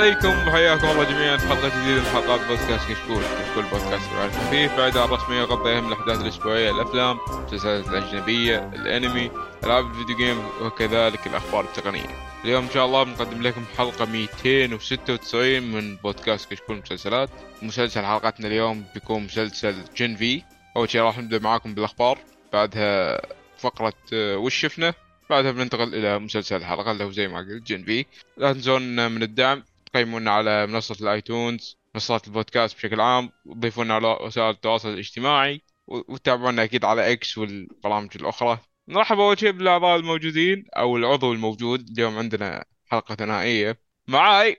عليكم وحياكم الله جميعا في حلقة جديدة من حلقات بودكاست كشكول. كشكول بودكاست العالم الخفيف بعيدة الرسميه يغطي اهم الأحداث الأسبوعية الأفلام المسلسلات الأجنبية الأنمي ألعاب الفيديو جيم وكذلك الأخبار التقنية. اليوم إن شاء الله بنقدم لكم حلقة 296 من بودكاست كشكول مسلسلات. مسلسل حلقتنا اليوم بيكون مسلسل جن في أول شيء راح نبدأ معاكم بالأخبار. بعدها فقرة آه، وش شفنا؟ بعدها بننتقل إلى مسلسل الحلقة اللي هو زي ما قلت جن في لا تنسون من الدعم. تقيمونا على منصة ال iTunes منصات البودكاست بشكل عام تضيفونا على وسائل التواصل الاجتماعي وتتابعونا أكيد على إكس والبرامج الأخرى. نرحب أول شيء بالأعضاء الموجودين أو العضو الموجود. اليوم عندنا حلقة ثنائية. معاي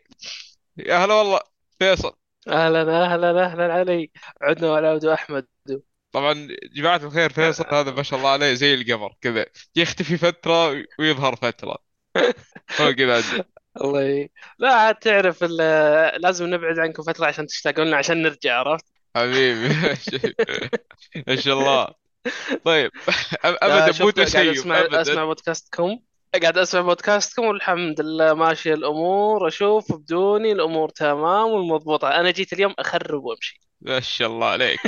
يا هلا والله فيصل. أهلا أهلا أهلا علي. عدنا عبد أحمد. طبعا جماعة الخير فيصل هذا ما شاء الله عليه زي القمر كذا. يختفي فترة ويظهر فترة. هو كذا الله ي... لا عاد تعرف ال- لازم نبعد عنكم فترة عشان تشتاقون لنا عشان نرجع عرفت؟ حبيبي. ما شاء الله. طيب أب- لا ابدا شوف مو قاعد تسيب أسمع ابدا. أسمع بودكاستكم. قاعد أسمع بودكاستكم والحمد لله ماشية الأمور. أشوف بدوني الأمور تمام والمضبوطة. أنا جيت اليوم أخرب وأمشي. ما شاء الله عليك.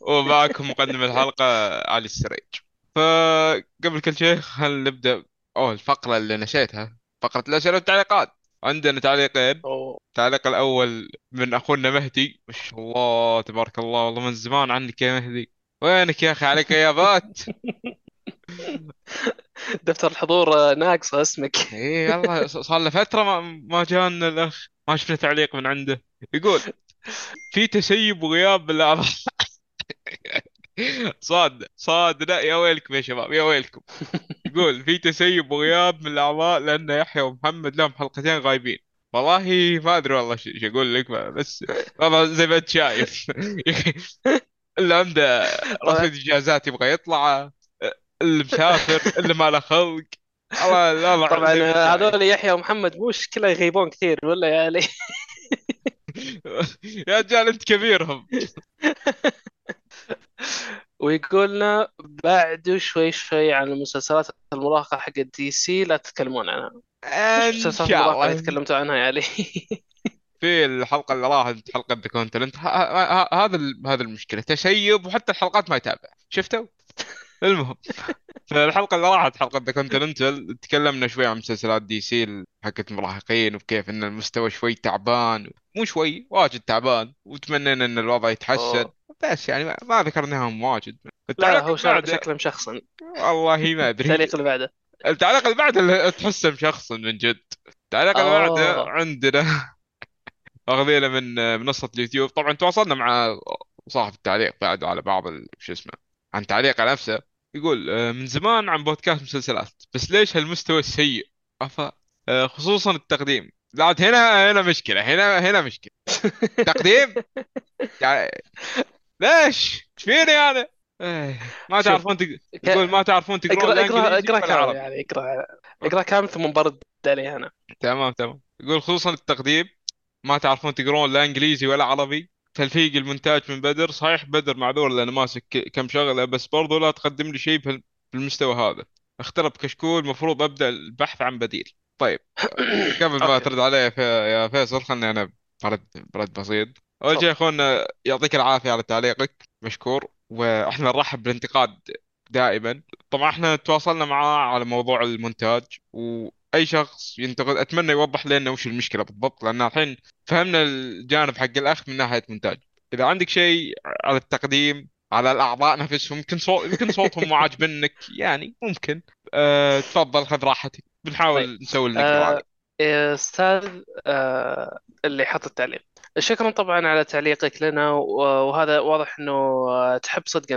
ومعكم مقدم الحلقة علي السريج. فقبل كل شيء خلينا نبدأ. أوه الفقرة اللي نسيتها. فقرة الأسئلة والتعليقات عندنا تعليقين أوه. التعليق الأول من أخونا مهدي. ما شاء الله تبارك الله. والله من زمان عنك يا مهدي. وينك يا أخي؟ عليك إجابات دفتر الحضور آه، ناقصة اسمك. إيه يلا صار له فترة ما ما جانا الأخ. ما شفنا تعليق من عنده. يقول في تسيب وغياب بالأعضاء. صاد صاد لا يا ويلكم يا شباب يا ويلكم. يقول في تسيب وغياب من الأعضاء لأن يحيى ومحمد لهم حلقتين غايبين. والله ما أدري والله شو شو أقول لك بس والله زي ما أنت شايف اللي عنده رصيد إجازات يبغى يطلع اللي مسافر اللي ما له خلق. الله لا طبعا. هذول يحيى ومحمد مو مشكلة يغيبون كثير ولا يا علي يا رجال أنت كبيرهم. ويقولنا بعد شوي شوي عن المسلسلات المراهقة حق DC لا تتكلمون عنها. مسلسلات شاء المراهقة اللي الله تكلمتوا عنها يا علي؟ في الحلقة اللي راحت حلقة The Continental هذا هذا المشكلة. تسيب وحتى الحلقات ما يتابع. شفتوا؟ المهم. في الحلقة اللي راحت حلقة The Continental تكلمنا شوي عن مسلسلات DC حقت المراهقين وكيف إن المستوى شوي تعبان. مو شوي واجد تعبان. وتمنينا إن الوضع يتحسن. أوه. بس يعني ما- ذكرناهم واجد. لا هو بعده شكله مشخصن. والله ما أدري. التعليق اللي بعده. التعليق اللي بعده اللي تحسه مشخصن من جد. التعليق اللي بعده آه. عندنا اخذينه من منصة اليوتيوب. طبعا تواصلنا مع صاحب التعليق بعد على بعض شو اسمه عن تعليقه نفسه. يقول آه، من زمان عن بودكاست مسلسلات بس ليش هالمستوى السيء؟ أفا آه، خصوصا التقديم. لا هنا هنا مشكلة هنا هنا مشكلة. تقديم؟ يعني ليش؟ إيش فيني أنا إيه، ما تعرفون تق... ك- يقول ما تعرفون تقرون اقرا اقرا كامل يعني اقرا اقرأ كامل ثم برد عليه أنا. تمام تمام. يقول خصوصا التقديم ما تعرفون تقرون لا إنجليزي ولا عربي. تلفيق المونتاج من بدر صحيح بدر معذور لأنه ماسك كم شغلة بس برضو لا تقدم لي شيء بالمستوى هذا. اخترب كشكول المفروض أبدأ البحث عن بديل. طيب قبل ما. ترد علي يا فيصل خلني أنا برد برد بسيط. أول شيء اخونا يعطيك العافية على تعليقك مشكور. وإحنا نرحب بالانتقاد دائما. طبعا إحنا تواصلنا معاه على موضوع المونتاج وأي شخص ينتقد أتمنى يوضح لنا وش المشكلة بالضبط لأن الحين فهمنا الجانب حق الاخ من ناحية مونتاج إذا عندك شيء على التقديم على الأعضاء نفسهم يمكن صوت يمكن صوتهم مو عاجبنك يعني ممكن. أه تفضل خذ راحتك. بنحاول طيب. نسوي عليه. آه، أستاذ آه، اللي حط التعليق. شكرا طبعا على تعليقك لنا وهذا واضح إنه آه، تحب صدقا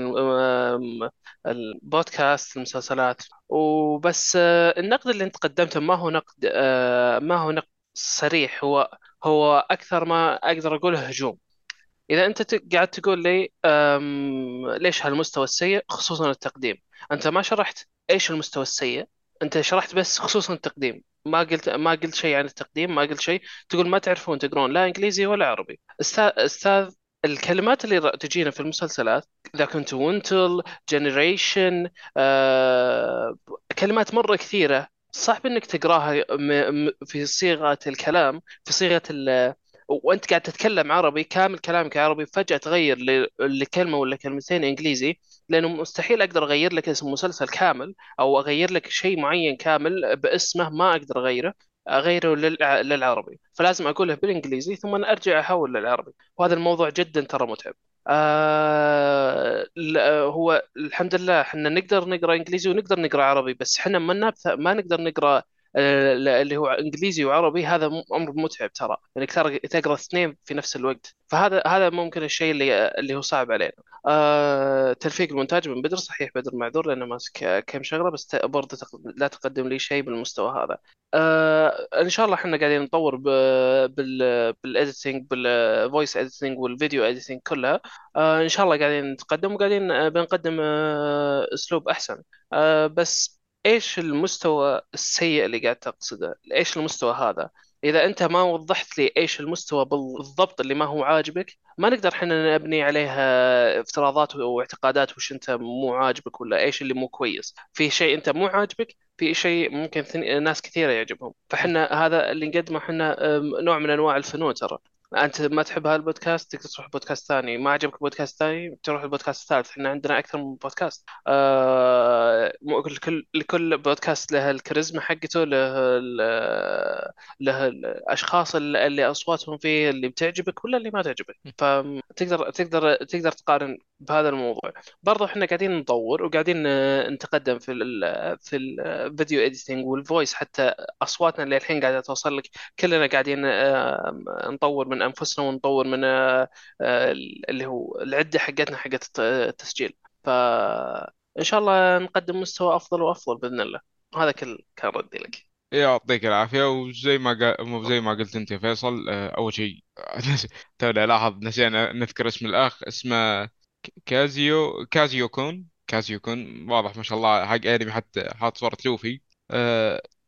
البودكاست المسلسلات. وبس آه، النقد اللي أنت قدمته ما هو نقد آه، ما هو نقد صريح هو هو أكثر ما أقدر أقوله هجوم. إذا أنت قاعد تقول لي ليش هالمستوى السيء خصوصا التقديم. أنت ما شرحت إيش المستوى السيء أنت شرحت بس خصوصا التقديم. ما قلت ما قلت شيء عن التقديم ما قلت شيء. تقول ما تعرفون تقرون لا إنجليزي ولا عربي. أستاذ أستاذ الكلمات اللي تجينا في المسلسلات The Continental Generation كلمات مرة كثيرة. صعب إنك تقراها في صيغة الكلام في صيغة ال وأنت قاعد تتكلم عربي كامل كلامك عربي فجأة تغير ل- لكلمة ولا كلمتين إنجليزي. لأنه مستحيل أقدر أغير لك اسم مسلسل كامل أو أغير لك شيء معين كامل باسمه ما أقدر أغيره أغيره للع- للعربي. فلازم أقوله بالإنجليزي ثم أرجع أحول للعربي. وهذا الموضوع جدا ترى متعب. آه هو الحمد لله إحنا نقدر نقرأ إنجليزي ونقدر نقرأ عربي بس إحنا ما ما نقدر نقرأ اللي هو إنجليزي وعربي هذا أمر متعب ترى. انك ترى تقرأ اثنين في نفس الوقت. فهذا هذا ممكن الشيء اللي اللي هو صعب علينا. آه تلفيق المونتاج من بدر. صحيح بدر معذور لأنه ماسك كم شغلة بس برضه لا تقدم لي شيء بالمستوى هذا. آه إن شاء الله إحنا قاعدين نطور بال بال editing بال voice editing وال video editing كلها. آه إن شاء الله قاعدين نتقدم وقاعدين آه، بنقدم آه أسلوب أحسن. آه بس إيش المستوى السيء اللي قاعد تقصده؟ إيش المستوى هذا؟ إذا أنت ما وضحت لي إيش المستوى بالضبط اللي ما هو عاجبك ما نقدر إحنا نبني عليها افتراضات واعتقادات وش أنت مو عاجبك ولا إيش اللي مو كويس. في شيء أنت مو عاجبك في شيء ممكن ناس كثيرة يعجبهم. فحنا هذا اللي نقدمه إحنا نوع من أنواع الفنون ترى. أنت ما تحب هالبودكاست تقدر تروح بودكاست ثاني. ما عجبك بودكاست ثاني تروح البودكاست الثالث إحنا عندنا أكثر من بودكاست. آه مو- لكل لكل بودكاست له الكاريزما حقته له ال- له الأشخاص اللي أصواتهم فيه اللي بتعجبك ولا اللي ما تعجبك. فتقدر تقدر تقدر تقارن بهذا الموضوع. برضو إحنا قاعدين نطور وقاعدين آه، نتقدم في ال في ال video editing وال voice حتى أصواتنا اللي الحين قاعدة توصل لك. كلنا قاعدين آه، نطور من أنفسنا ونطور من آه، آه، اللي هو العدة حقتنا حقت الت- التسجيل. فان شاء الله نقدم مستوى أفضل وأفضل بإذن الله. هذا كل كان ردي لك. يعطيك العافية. وزي ما. مو زي ما قلت أنت يا فيصل آه، أول شيء توني الاحظ نسينا نذكر اسم الأخ اسمه كازيو كازيو كون كازيو كون. واضح ما شاء الله حق أنمي حتى حاط صورة لوفي.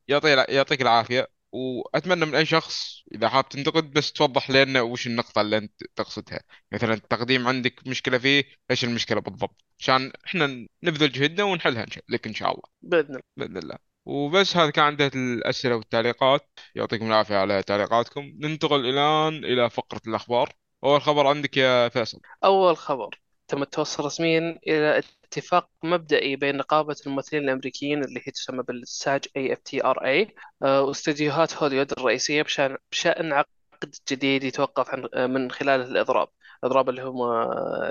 يعطي يعطيك العافية. وأتمنى من أي شخص إذا حاب تنتقد بس توضح لنا وش النقطة اللي أنت تقصدها. مثلا التقديم عندك مشكلة فيه إيش المشكلة بالضبط؟ عشان إحنا نبذل جهدنا ونحلها لك إن شاء الله. بإذن الله. بإذن الله. وبس هذا كان عندنا الأسئلة والتعليقات. يعطيكم العافية على تعليقاتكم. ننتقل الآن إلى فقرة الأخبار. أول خبر عندك يا فيصل. أول خبر. تم التوصل رسميا إلى اتفاق مبدئي بين نقابة الممثلين الأمريكيين اللي هي تسمى بالساج اي اف تي ار اي واستديوهات هوليوود الرئيسية بشأن بشأن عقد جديد يتوقف عن آه، من خلال الإضراب الإضراب اللي هم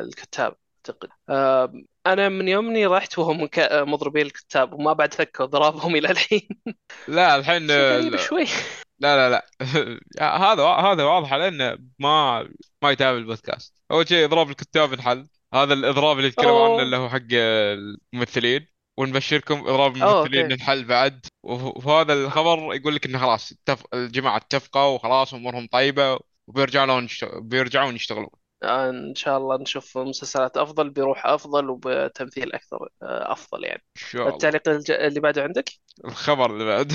الكتاب أعتقد. آه، أنا من يومني رحت وهم ك- آه، مضربين الكتاب وما بعد فكوا ضرابهم إلى الحين. لا الحين غريب لا. شوي لا لا هذا هذا واضح على انه ما ما يتابع البودكاست. أول شيء إضراب الكتاب انحل. هذا الإضراب اللي تكلموا عنه اللي هو حق الممثلين. ونبشركم إضراب الممثلين انحل بعد. وهذا الخبر يقول لك إنه خلاص اتفق الجماعة اتفقوا وخلاص أمورهم طيبة وبيرجعون يشتغل بيرجعون يشتغلون. آه، إن شاء الله نشوف مسلسلات أفضل بروح أفضل وبتمثيل أكثر آه، أفضل يعني. إن شاء الله. التعليق الج- اللي بعده عندك؟ الخبر اللي بعد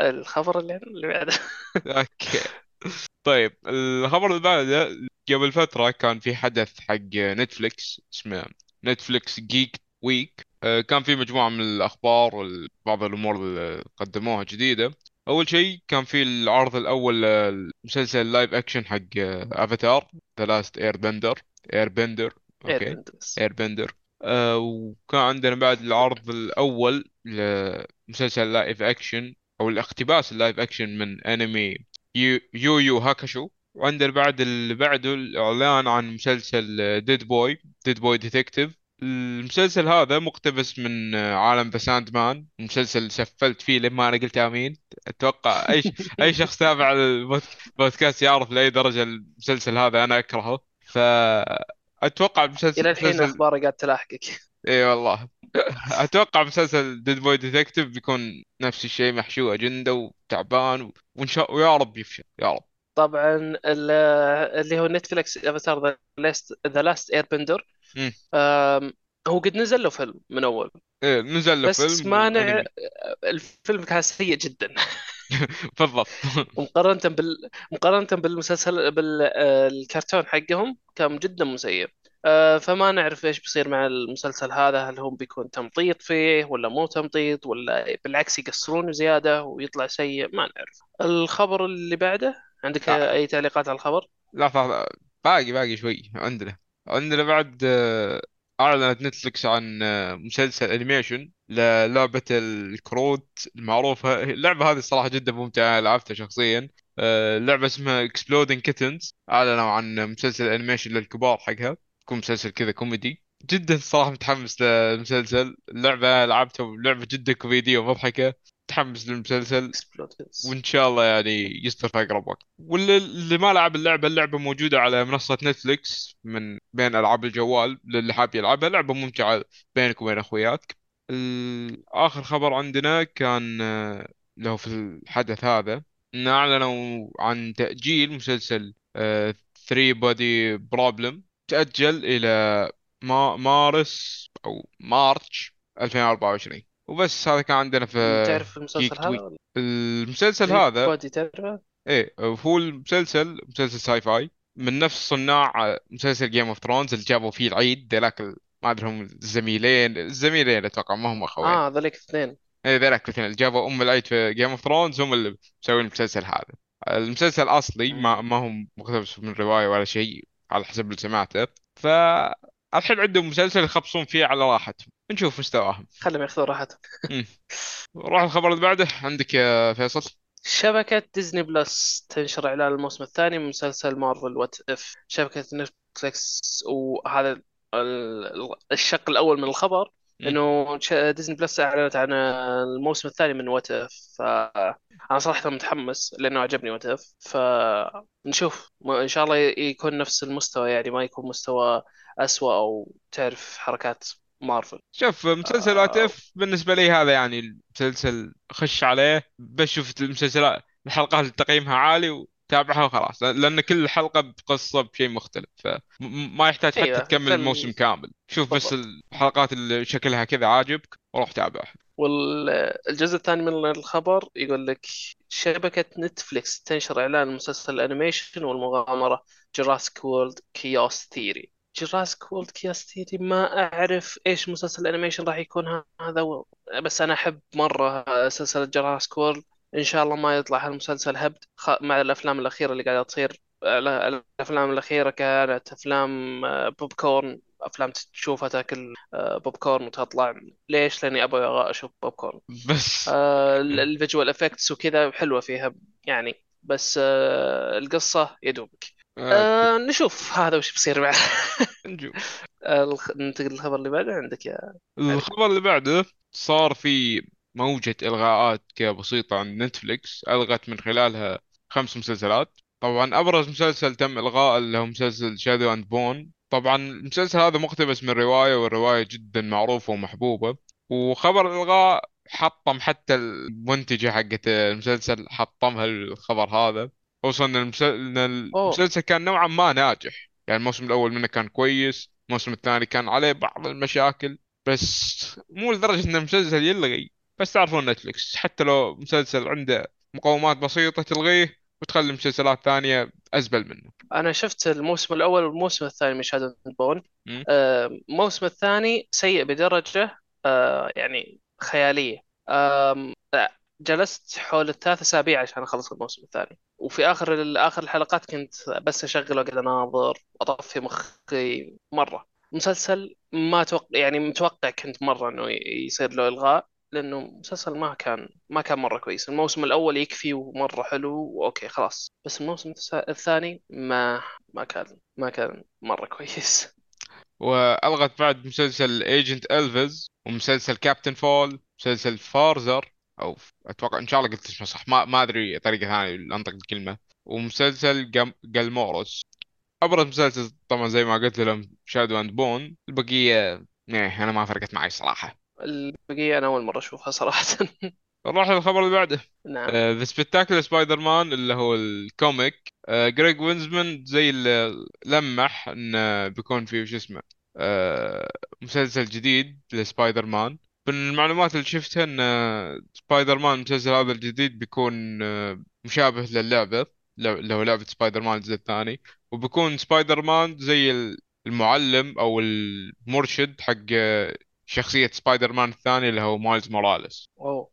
الخبر اللي اللي بعده. Okay. طيب الخبر اللي بعده قبل فترة كان في حدث حق Netflix اسمه Netflix Geeked Week كان في مجموعة من الأخبار وبعض الأمور اللي قدموها جديدة. أول شيء كان في العرض الأول المسلسل live action حق Avatar The Last Airbender Airbender okay. Benders Airbender آه وكان عندنا بعد العرض الأول لمسلسل live action أو الاقتباس ال live action من أنمي Yu Yu, Yu Hakusho وعندنا بعد اللي بعده الإعلان عن مسلسل Dead Boy Dead Boy Detective المسلسل هذا مقتبس من عالم The Sandman مسلسل سفلت فيه لما أنا قلت آمين. أتوقع أي ش- أي شخص تابع البودكاست يعرف لأي درجة المسلسل هذا أنا أكرهه. فأتوقع المسلسل إلى الحين أخباره قاعد تلاحقك. إي والله. أتوقع مسلسل Dead Boy Detective بيكون نفس الشيء محشو أجندة وتعبان و... وإن شاء ويا رب يفشل يا رب. طبعا ال- اللي هو Netflix Avatar The Last The Last Airbender. هو قد نزل له فيلم من أول. إيه نزل له بس فيلم مانع وأنمي. الفيلم كان سيء جدا. بالضبط. ومقارنة بال مقارنة بالمسلسل بالكرتون حقهم كان جدا مسيء فما نعرف إيش بيصير مع المسلسل هذا هل هو بيكون تمطيط فيه ولا مو تمطيط ولا بالعكس يقصرون زيادة ويطلع سيء ما نعرف. الخبر اللي بعده؟ عندك لا. أي تعليقات على الخبر؟ لا لا باقي باقي شوي عندنا. عندنا بعد آه، أعلنت Netflix عن آه، مسلسل animation للعبة الكروت المعروفة. اللعبة هذه الصراحة جدا ممتعة لعبتها شخصيا. آه، لعبة اسمها Exploding Kittens. أعلنوا عن مسلسل animation للكبار حقها. يكون مسلسل كذا كوميدي؟ جدا الصراحة متحمس للمسلسل. اللعبة لعبتها لعبة جدا كوميدية ومضحكة. متحمس للمسلسل. وإن شاء الله يعني يصدر في أقرب وقت. واللي اللي ما لعب اللعبة اللعبة موجودة على منصة نتفليكس من بين ألعاب الجوال للي حاب يلعبها. لعبة ممتعة بينك وبين أخوياك. اخر خبر عندنا كان آه، له في الحدث هذا. إن أعلنوا عن تأجيل مسلسل 3 Body Problem تأجل إلى ما مارس أو March 2024 وبس هذا كان عندنا في تعرف المسلسل هذا المسلسل Three هذا Body تعرفه إيه هو المسلسل مسلسل sci-fi من نفس صناع مسلسل Game of Thrones اللي جابوا فيه العيد. ذلاك ما أدري هم الزميلين الزميلين أتوقع ما هم أخوين. آه ذلك اثنين إيه ذلاك الاثنين اللي جابوا أم العيد في Game of Thrones هم اللي مسوين المسلسل هذا. المسلسل أصلي ما. ما هو مقتبس من رواية ولا شيء. على حسب اللي سمعته. ف الحين عندهم مسلسل يخبصون فيه على راحتهم. نشوف مستواهم. خلهم ياخذون راحتهم. روح الخبر اللي بعده. عندك يا فيصل. شبكة ديزني بلس تنشر إعلان الموسم الثاني من مسلسل مارفل. وات إف شبكة نتفليكس وهذا ال- الشق الأول من الخبر. إنه ش- ديزني بلس أعلنت عن الموسم الثاني من وات إف فأنا صراحة متحمس لأنه عجبني What If فنشوف إن شاء الله يكون نفس المستوى يعني ما يكون مستوى أسوأ أو تعرف حركات مارفل شوف مسلسل What آه، If بالنسبة لي هذا يعني المسلسل خش عليه. بس شوف المسلسلات الحلقات اللي تقييمها عالي وتابعها وخلاص لأن كل حلقة بقصة بشيء مختلف فما يحتاج حتى أيوه تكمل الموسم كامل. شوف بس الحلقات اللي شكلها كذا عاجبك وروح تابعها والجزء الثاني من الخبر يقول لك شبكة نتفليكس تنشر إعلان مسلسل ال animation والمغامرة Jurassic World Chaos Theory Jurassic World Chaos Theory ما أعرف إيش مسلسل ال animation راح يكون هذا. بس أنا أحب مرة سلسلة Jurassic World إن شاء الله ما يطلع هالمسلسل هبد. مع الأفلام الأخيرة اللي قاعدة تصير الأفلام الأخيرة كانت أفلام آه، بوب كورن أفلام تشوفها تاكل آه، بوب كورن وتطلع. ليش؟ لأني أبغى أشوف بوب كورن بس. آه ال visual effects وكذا حلوة فيها يعني. بس آه القصة يدوبك آه، آه نشوف هذا وش بيصير معه نشوف. ننتقل للخبر اللي بعده عندك يا الخبر اللي بعده صار في موجة إلغاءات بسيطة عند نتفليكس ألغت من خلالها خمس مسلسلات. طبعا أبرز مسلسل تم إلغاء اللي هو مسلسل Shadow and Bone طبعا المسلسل هذا مقتبس من رواية والرواية جدا معروفة ومحبوبة. وخبر الإلغاء حطم حتى المنتجة حقت المسلسل حطمها الخبر هذا. خصوصا المسل- المسلسل كان نوعا ما ناجح. يعني الموسم الأول منه كان كويس الموسم الثاني كان عليه بعض المشاكل بس مو لدرجة إن المسلسل يلغي. بس تعرفون نتفلكس حتى لو مسلسل عنده مقومات بسيطة تلغيه وتخلي مسلسلات ثانية أزبل منه. أنا شفت الموسم الأول والموسم الثاني من Shadow Bone م? آه الموسم الثاني سيء بدرجة آه يعني خيالية. آم، لا جلست حول الثلاث أسابيع عشان أخلص الموسم الثاني. وفي آخر آخر الحلقات كنت بس أشغل وأقعد أناظر أطفي مخي مرة. مسلسل ما توقع يعني متوقع كنت مرة إنه ي- يصير له إلغاء. لأنه مسلسل ما كان ما كان مرة كويس. الموسم الأول يكفي ومرة حلو وأوكي خلاص. بس الموسم الث- الثاني ما ما كان ما كان مرة كويس. وألغت بعد مسلسل ايجنت ألفز ومسلسل كابتن فول مسلسل فارزر أو أتوقع إن شاء الله قلت اسمه صح ما ما أدري طريقة ثانية لأنطق الكلمة. ومسلسل. جلمورس أبرز مسلسل طبعا زي ما قلت لهم شادو أند بون البقية إيه أنا ما فرقت معي صراحة. البقية أنا أول مرة أشوفها صراحة. نروح للخبر اللي بعده. نعم. ذا سبيكتاكل سبايدر مان اللي هو الكوميك. جريج وينزمان زي اللي لمح إنه بيكون في شو اسمه آه، مسلسل جديد لسبايدر مان. من المعلومات اللي شفتها إن سبايدر مان المسلسل هذا الجديد بيكون آه، مشابه للعبة لو- اللي هو لعبة سبايدر مان الجزء الثاني. وبيكون سبايدر مان زي ال... المعلم أو المرشد حق شخصية سبايدر مان الثاني اللي هو مايلز موراليس. اوه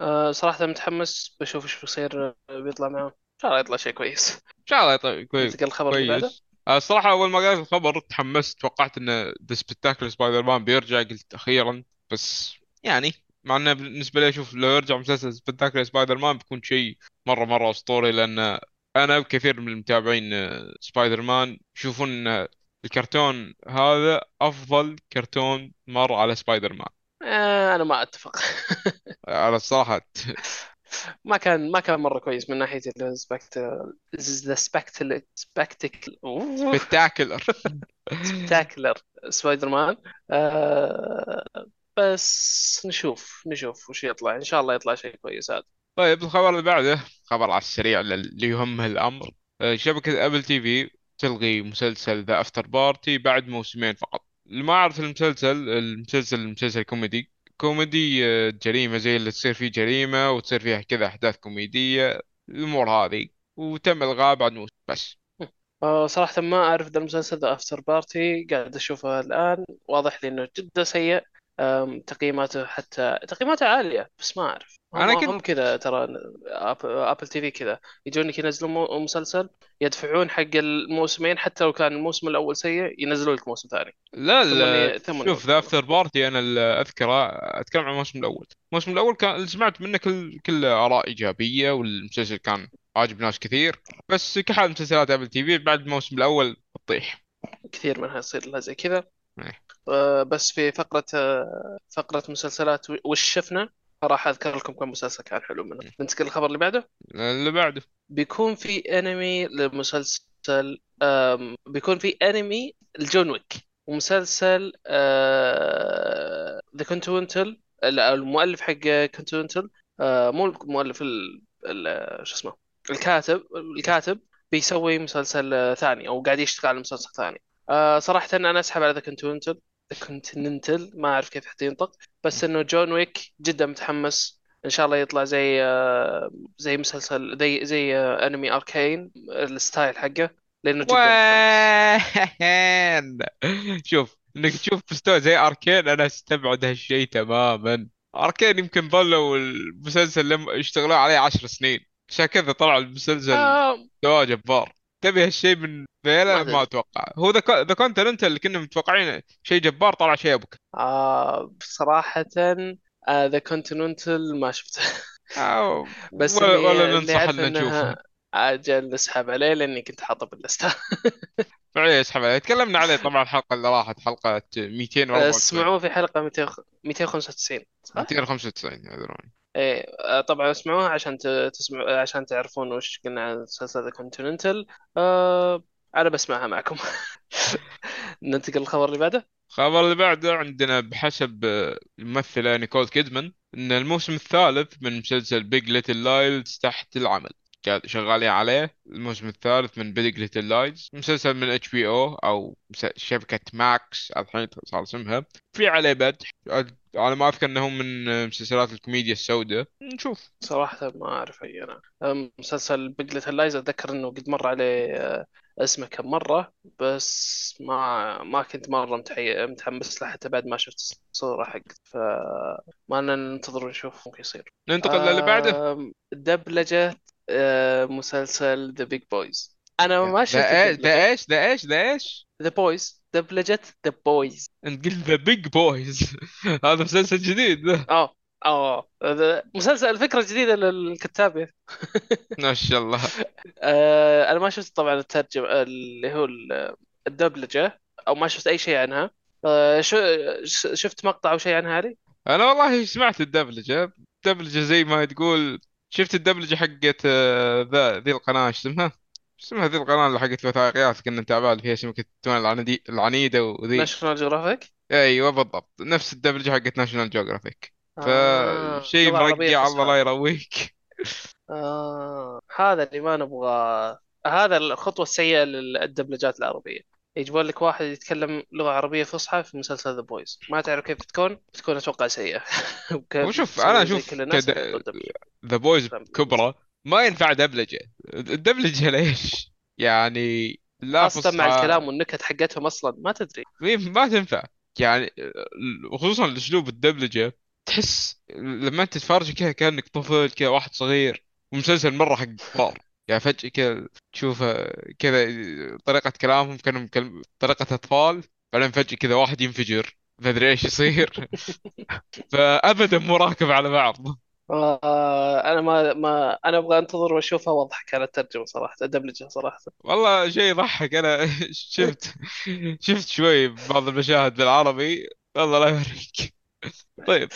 آه صراحة متحمس بشوف إيش بيصير آه، بيطلع معه إن شاء الله يطلع شيء كويس. إن شاء الله يطلع كوي- ننتقل الخبر اللي بعده. كويس آه، الصراحة أول ما قرأت الخبر تحمست توقعت إن The Spectacular Spider-Man بيرجع قلت أخيرا. بس يعني مع إنه بالنسبة لي أشوف لو يرجع مسلسل Spectacular Spider-Man بيكون شيء مرة مرة أسطوري لأن أنا وكثير من المتابعين سبايدر مان يشوفون الكرتون هذا أفضل كرتون مر على سبايدر مان آه أنا ما أتفق. على الصراحة. ما كان ما كان مرة كويس من ال Spect The Spectac Spectac Spectacular Spectacular Spider-Man آه بس نشوف نشوف وش يطلع. إن شاء الله يطلع شيء كويس هذا. طيب الخبر اللي بعده خبر على السريع اللي يهمه الأمر. آه، شبكة أبل تي في تلغي مسلسل The Afterparty بعد موسمين فقط. اللي ما أعرف المسلسل المسلسل مسلسل كوميدي. كوميدي آه، جريمة زي اللي تصير فيه جريمة وتصير فيها كذا أحداث كوميدية. الأمور هذه. وتم إلغاء بعد موسم بس. آه صراحة ما أعرف ذا المسلسل The Afterparty قاعد أشوفه الآن. واضح لي إنه جدا سيء. تقييماته حتى تقييماته عالية بس ما أعرف. هم أنا كنت هم كذا ترى أبل تي في كذا يجونك ينزلون مسلسل يدفعون حق الموسمين حتى لو كان الموسم الأول سيء ينزلون لك موسم ثاني. لا لا شوف The Afterparty أنا اللي أذكره أتكلم عن الموسم الأول. الموسم الأول كان سمعت منه كل كل آراء إيجابية والمسلسل كان عاجب ناس كثير بس كحال مسلسلات ابل تي في بعد الموسم الأول تطيح. كثير منها يصير لها زي كذا. إيه. بس في فقرة آه، فقرة مسلسلات وش شفنا راح أذكر لكم كم مسلسل كان حلو منه. ننتقل للخبر اللي بعده؟ اللي بعده. بيكون في أنمي لمسلسل بيكون في أنمي لجون ويك. ومسلسل The Continental المؤلف حق Continental مو المؤلف ال... ال... شو اسمه الكاتب الكاتب بيسوي مسلسل آه، ثاني أو قاعد يشتغل على مسلسل ثاني. آه، صراحة أنا أسحب على The Continental Continental ما أعرف كيف حتى ينطق بس إنه جون ويك جدا متحمس. إن شاء الله يطلع زي آه، زي مسلسل زي زي آه، انمي Arcane ال style حقه لأنه جدا وين؟ شوف إنك تشوف مستوى زي Arcane أنا أستبعد هالشيء تماما. Arcane يمكن ظلوا المسلسل لما يشتغلون عليه عشر سنين. عشان كذا طلع المسلسل آه. جبار. تبي هالشيء من فيلا ما أتوقع. هو ذا ذا اللي كنا متوقعين شيء جبار طلع شيء أبوك. آه صراحة The Continental ما شفته. بس ولا, اللي ولا ننصح ان نشوفه. أجل أسحب عليه لأني كنت حاطه باللستة. فعليا اسحب عليه. تكلمنا عليه طبعا الحلقة اللي راحت حلقة 294 اسمعوه في حلقة 200 295 صح؟ 295 يدرون إيه آه، طبعا اسمعوها عشان ت- تسمعوا عشان تعرفون وش قلنا عن مسلسل The Continental آه أنا بسمعها معكم. ننتقل للخبر اللي بعده. الخبر اللي بعده عندنا بحسب آه، الممثلة نيكول كيدمان إن الموسم الثالث من مسلسل Big Little Lies تحت العمل. شغالين عليه. الموسم الثالث من Big Little Lies مسلسل من HBO أو شبكة Max الحين صار اسمها. في عليه بدح على ما أذكر انه من مسلسلات الكوميديا السوداء. نشوف. صراحة ما أعرف أي أنا أم، مسلسل Big Little Lies أتذكر إنه قد مر عليه آه، اسمه كم مرة بس ما ما كنت مرة متحي... متحمس له حتى بعد ما شفت الصورة حقت فما ننتظر ونشوف ممكن يصير. ننتقل للي بعده. أم، دبلجة آه، مسلسل The Big Boys أنا ما شفت إيش؟ ذا إيش؟ ذا إيش؟ ذا إيش؟ The Boys دبلجة The Boys انت قلت The Big Boys هذا مسلسل جديد. آه آه مسلسل الفكرة الجديدة للكتاب ما شاء الله. آه أنا ما شفت طبعا الترجمة اللي هو ال- الدبلجة أو ما شفت أي شيء عنها. آه شو شفت مقطع أو شيء عنها هذه؟ أنا والله سمعت الدبلجة. الدبلجة زي ما تقول شفت الدبلجة حقت آه، ذا ذي القناة إيش اسمها؟ إيش اسمها ذي القناة اللي حقت الوثائقيات كنا نتابعها اللي فيها شبكه التون العندي العنيدة وذي. National Geographic أيوه بالضبط. نفس الدبلجة حقت National Geographic آه فشيء لغة عربية مرقع الله لا يرويك. آه هذا اللي ما نبغى. هذا الخطوة السيئة للدبلجات العربية. يجيبون لك واحد يتكلم لغة عربية فصحى في مسلسل The Boys ما تعرف كيف تكون؟ بتكون أتوقع سيئة. وكيف وشوف. يحطون دبلجه The Boys. كبرى. ما ينفع دبلجة. الدبلجه ليش؟ يعني لا خاصة مع الكلام والنكت حقتهم أصلا ما تدري. ما تنفع. يعني خصوصا الأسلوب الدبلجة تحس لما أنت تتفرج كذا كأنك طفل كذا واحد صغير ومسلسل مرة حق كبار. يعني فجأة كذا تشوفه كذا طريقة كلامهم كانوا مكلم... طريقة أطفال. بعدين فجأة كذا واحد ينفجر. ما أدري إيش يصير. فابدا مو راكب على بعض. آه أنا ما ما أنا أبغى أنتظر وأشوفها وأضحك على الترجمة صراحة الدبلجة صراحة. والله شيء يضحك. أنا شفت شفت شوي بعض المشاهد بالعربي. والله لا يوريك طيب.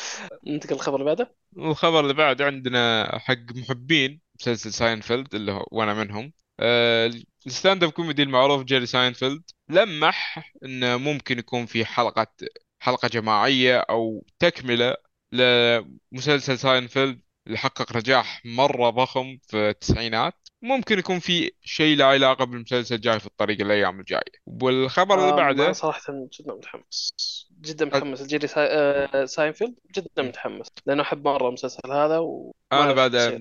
ننتقل الخبر اللي بعده. الخبر اللي بعد عندنا حق محبين مسلسل ساينفيلد اللي هو وأنا منهم. آه، ال stand-up comedy المعروف جيري ساينفيلد لمح إنه ممكن يكون في حلقة حلقة جماعية أو تكملة لمسلسل ساينفيلد اللي حقق نجاح مرة ضخم في التسعينات. ممكن يكون في شيء له علاقة بالمسلسل جاي في الطريق الأيام الجاية. والخبر اللي آه بعده صراحة جدا متحمس. جدا متحمس. الجيري ساي... آه ساينفيلد جدا متحمس. لأنه أحب مرة المسلسل هذا وما أنا بعد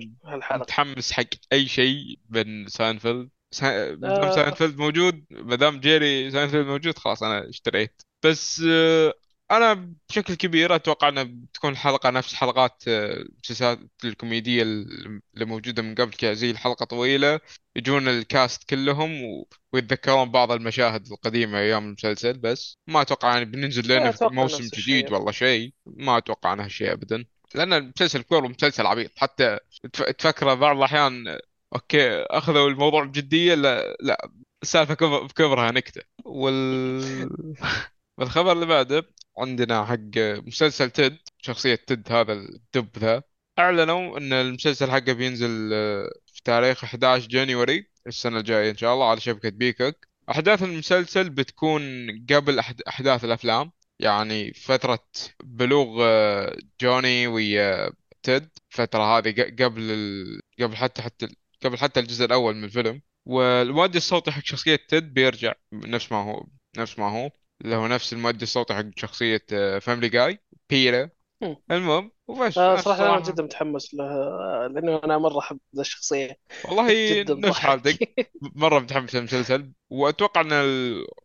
متحمس حق أي شيء من ساينفيلد. سا... ما دام آه ساينفيلد موجود ما دام جيري ساينفيلد موجود خلاص أنا اشتريت. بس آه، أنا بشكل كبير أتوقع إنها بتكون الحلقة نفس حلقات آه، المسلسلات الكوميدية اللي موجودة من قبل زي الحلقة طويلة يجون ال cast كلهم و... ويتذكرون بعض المشاهد القديمة أيام المسلسل بس ما أتوقع يعني بننزل لنا في موسم نفس جديد الشيء. والله شيء. ما أتوقع عنها شيء ابدا. لأن المسلسل كله مسلسل عبيط. حتى تف- تفكره بعض الأحيان okay أخذوا الموضوع بجدية لا لا السالفة كبر بكبرها نكتة. وال... والخبر اللي بعده عندنا حق مسلسل تيد شخصية تيد هذا الدب ذا. أعلنوا أن المسلسل حقه بينزل آه، في تاريخ 11 January السنة الجاية إن شاء الله على شبكة Peacock. أحداث المسلسل بتكون قبل أحد- أحداث الأفلام يعني فترة بلوغ آه، جوني ويا تيد. الفترة هذه قبل ال... قبل حتى حتى قبل حتى الجزء الأول من الفيلم. والمؤدي الصوتي حق شخصية تيد بيرجع نفس ما هو نفس ما هو. اللي هو نفس المؤدي الصوتي حق شخصية Family Guy بيرا. المهم وبس. آه أنا صراحة الصراحة جدا متحمس له لأنه أنا مرة أحب ذا الشخصية. والله جدا نفس حالتك. مرة متحمس للمسلسل. وأتوقع أن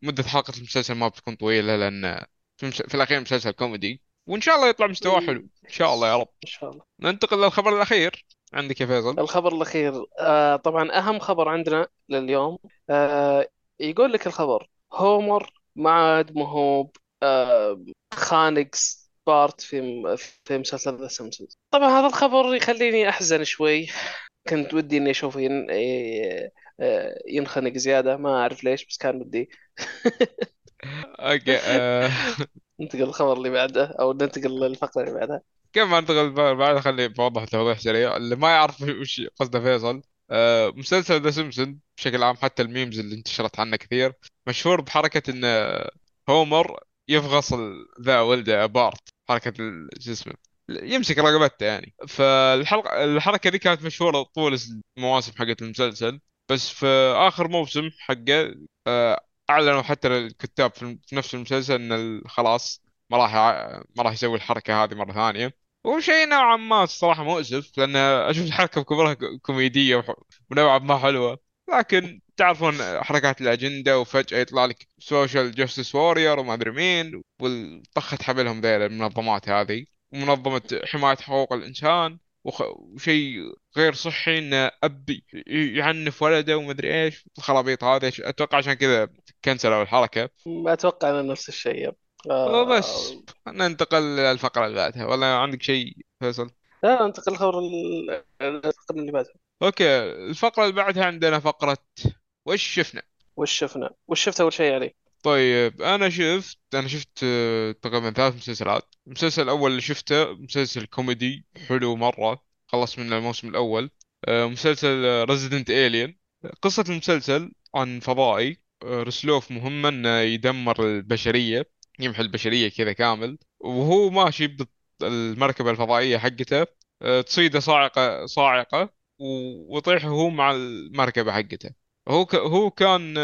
مدة حلقة المسلسل ما بتكون طويلة لأن في, الأخير مسلسل كوميدي. وإن شاء الله يطلع مستواه حلو. إن شاء الله يا رب. إن شاء الله. ننتقل للخبر الأخير. عندك يا فيصل. الخبر الأخير آه طبعا أهم خبر عندنا لليوم آه يقول لك الخبر. هومر ما عاد ما هو آه خانق بارت في في مسلسل The Simpsons. طبعا هذا الخبر يخليني أحزن شوي. كنت ودي إني أشوفه ين... ي- آه، ينخنق زيادة. ما أعرف ليش بس كان ودي. okay أه... ننتقل للخبر اللي بعده أو ننتقل للفقرة اللي بعدها. قبل ما ننتقل بعد خلي بوضح توضيح سريع. اللي ما يعرف وش قصده فيصل أه... مسلسل The Simpsons بشكل عام حتى ال memes اللي انتشرت عنه كثير مشهور بحركة إن هومر يفغص ذا ولده بارت حركة ال- شو اسمه يمسك رقبته يعني. فالحلقة الحركة دي كانت مشهورة طول المواسم حقت المسلسل بس في آخر موسم حقه آه، أعلنوا حتى الكتاب في نفس المسلسل إن خلاص ما راح ما راح يسوي الحركة هذه مرة ثانية. وشيء نوعا ما الصراحة مؤسف لأن أشوف الحركة بكبرها كوميدية ونوعا ما حلوة. لكن تعرفون حركات الأجندة وفجأة يطلع لك social justice warrior وما أدري مين والطخة حبلهم ذيل المنظمات هذه ومنظمة حماية حقوق الإنسان. وشيء غير صحي إنه أب يعنف ولده ومدري إيش. الخرابيط هذه أتوقع عشان كذا كنسلوا الحركه أتوقع أنه نفس الشيء. وبس. آه ننتقل للفقره اللي بعدها. ولا عندك شيء فيصل؟ لا ننتقل للخبر ال- الفقرة اللي بعدها. أوكي. الفقرة اللي بعدها عندنا فقرة وش شفنا؟ وش شفنا؟ وش شفت أول شيء يعني طيب أنا شفت أنا شفت آه، تقريبا ثلاث مسلسلات. المسلسل الأول اللي شفته مسلسل كوميدي حلو مرة خلص من الموسم الأول. آه، مسلسل Resident Alien قصة المسلسل عن فضائي آه، رسلوه في مهمة إنه يدمر البشرية. يمحي البشرية كذا كامل وهو ماشي بالمركبة الفضائية حقته آه، تصيده صاعقة و- ويطيح هو مع المركبة حقته. هو ك... هو كان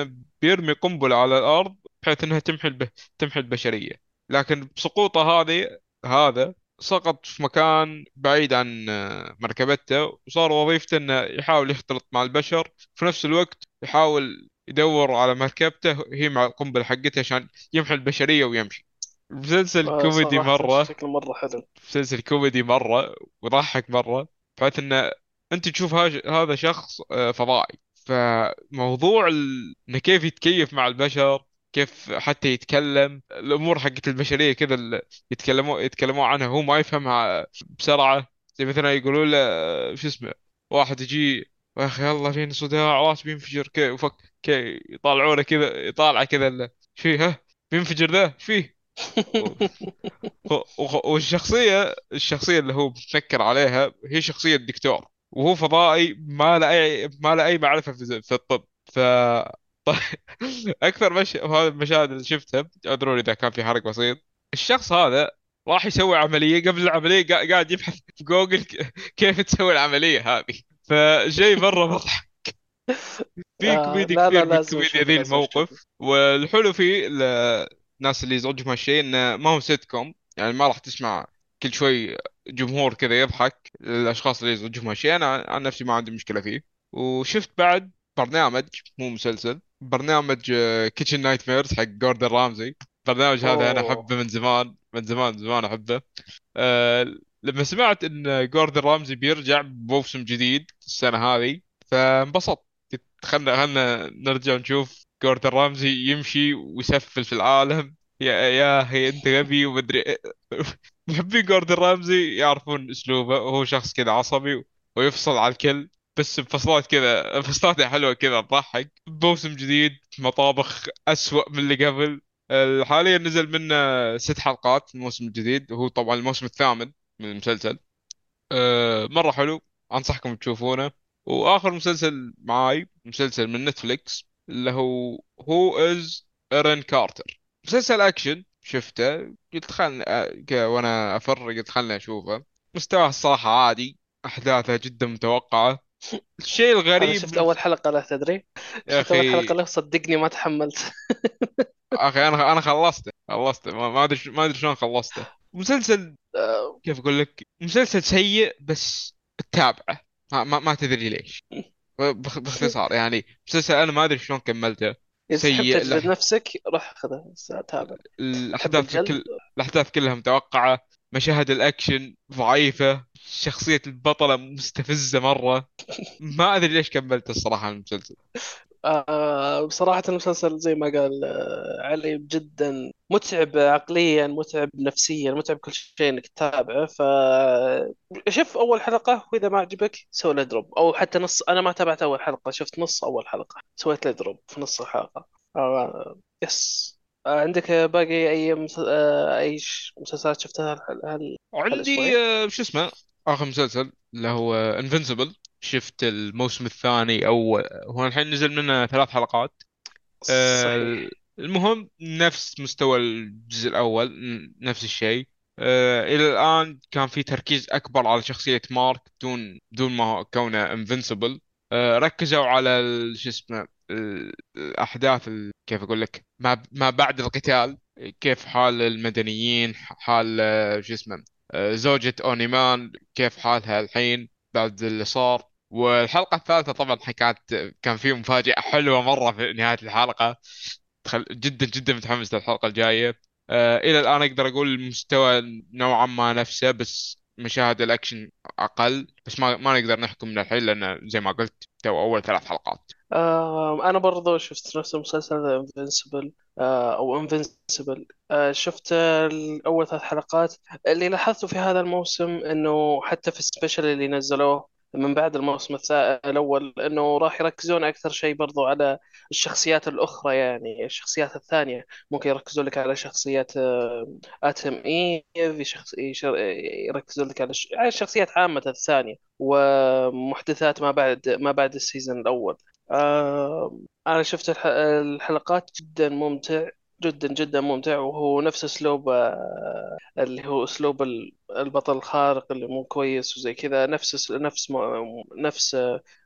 بيرمي قنبلة على الأرض بحيث إنها تمحي الب... تمحي البشرية. لكن بسقوطه هذه هذا سقط في مكان بعيد عن آه، مركبته وصار وظيفته إنه يحاول يختلط مع البشر في نفس الوقت يحاول يدور على مركبته هي مع القنبلة حقته عشان يمحي البشرية ويمشي. مسلسل آه، كوميدي مرة. شكله مرة حلو. مسلسل كوميدي مرة وضحك مرة. بحيث انه أنت تشوف هذا شخص آه، فضائي فموضوع ال... انه كيف يتكيف مع البشر كيف حتى يتكلم الأمور حقت البشرية كذا يتكلموا يتكلموا عنها هو ما يفهمها بسرعة. زي مثلا يقولوا له آه، شو اسمه واحد يجي أخي يلا فينا صداع؟ راس بينفجر. كيف وفك كيف يطالعونه كذا يطالع كذا فيه ها؟ بينفجر ذا؟ إيش فيه والشخصية الشخصية اللي هو متنكر عليها هي شخصية دكتور وهو فضائي ما له أي ما له أي معرفة في الطب. ف أكثر مش... هذه المشاهد اللي شفتها أدري وإن إذا كان في حرق بسيط. الشخص هذا راح يسوي عملية قبل العملية قا- قاعد يبحث في جوجل كيف تسوي العملية هذه. فشيء مرة مضحك في آه كوميديا لا كثير من لازم كوميديا ذي الموقف. والحلو فيه ال- الناس اللي يزعجهم هالشيء انه ما هو سيت كوم يعني ما راح تسمع كل شوي جمهور كذا يضحك الاشخاص اللي يزعجهم هالشيء أنا عن نفسي ما عندي مشكلة فيه. وشفت بعد برنامج مو مسلسل برنامج Kitchen Nightmares حق جوردن رامزي البرنامج هذا أنا أحبه من زمان من زمان زمان أحبه. أه لما سمعت إن جوردن رامزي بيرجع بموسم جديد السنة هذه فانبسطت. قلت خلنا خلنا نرجع نشوف جوردن رامزي يمشي ويسفل في العالم. يا يا أخي أنت غبي ومدري. محبين جوردن رامزي يعرفون أسلوبه. وهو شخص كذا عصبي ويفصل على الكل بس بفصلات كذا فصلاته حلوة كذا تضحك. موسم جديد مطابخ أسوأ من اللي قبل. ال- حاليا نزل منه ست حلقات الموسم الجديد وهو طبعا الموسم الثامن. من المسلسل. أه مرة حلو أنصحكم تشوفونه. وآخر مسلسل معاي مسلسل من نتفليكس اللي هو Who Is Erin Carter مسلسل أكشن شفته قلت خلني ك- وأنا أفر قلت خلني أشوفه. مستواه الصراحة عادي أحداثه جدا متوقعة. الشيء الغريب شفت بالف... أول حلقة له تدري؟ يا شفت أول أخي. حلقة له صدقني ما تحملت. أخي أنا أنا خلصته خلصته. ما ما أدري ما أدري شلون خلصته. مسلسل آه، كيف أقول لك؟ مسلسل سيء بس تتابعه ما, ما, ما تدري ليش. باختصار يعني مسلسل أنا ما أدري شلون كملته. سيء تجلد الأح... نفسك روح خذه تابع الأحداث كل الأحداث كلها متوقعة. مشاهد الأكشن ضعيفة. شخصية البطلة مستفزة مرة. ما أدري ليش كملت الصراحة المسلسل. آه بصراحة المسلسل زي ما قال آه علي جدا متعب عقليا متعب نفسيا متعب كل شيء إنك تتابعه. ف شوف أول حلقة وإذا ما عجبك سوي له drop أو حتى نص أنا ما تابعت أول حلقة شفت نص أول حلقة سويت له drop في نص الحلقة. آه yes آه عندك باقي أي مس... أي مسلسلات شفتها. هال... عندي شو اسمه آخر مسلسل اللي هو Invincible شفت الموسم الثاني أو هو الحين نزل منه ثلاث حلقات. آه، صحيح. المهم نفس مستوى الجزء الأول ن- نفس الشيء. آه، إلى الآن كان في تركيز أكبر على شخصية مارك دون دون ما كونه Invincible ركزوا على شو اسمه ال- الأحداث ال- كيف أقول لك ما ما بعد القتال كيف حال المدنيين حال آه، شو اسمه آه، زوجة أونيمان كيف حالها الحين. بعد اللي صار والحلقة الثالثة طبعا كانت كان في مفاجأة حلوة مرة في نهاية الحلقة. جدا جدا متحمس للحلقة الجاية آه إلى الآن أقدر أقول المستوى نوعا ما نفسه بس مشاهد الأكشن أقل بس ما ما نقدر نحكم من الحين لأن زي ما قلت تو أول ثلاث حلقات. آه أنا برضو شفت نفس المسلسل Invincible آه أو Invincible آه شفت الأول ثلاث حلقات. اللي لاحظته في هذا الموسم إنه حتى في ال special اللي نزلوه من بعد الموسم الأول إنه راح يركزون أكثر شيء برضو على الشخصيات الأخرى يعني الشخصيات الثانية. ممكن يركزون لك على شخصيات آه، Atom Eve يشر- يركزون لك على الش- على الشخصيات عامة الثانية وأحداث ما بعد ما بعد ال season الأول. آه أنا شفت الح- الحلقات جدا ممتع. جدا جدا ممتع وهو نفس أسلوب آه اللي هو أسلوب ال- البطل الخارق اللي مو كويس وزي كذا. نفس نفس نفس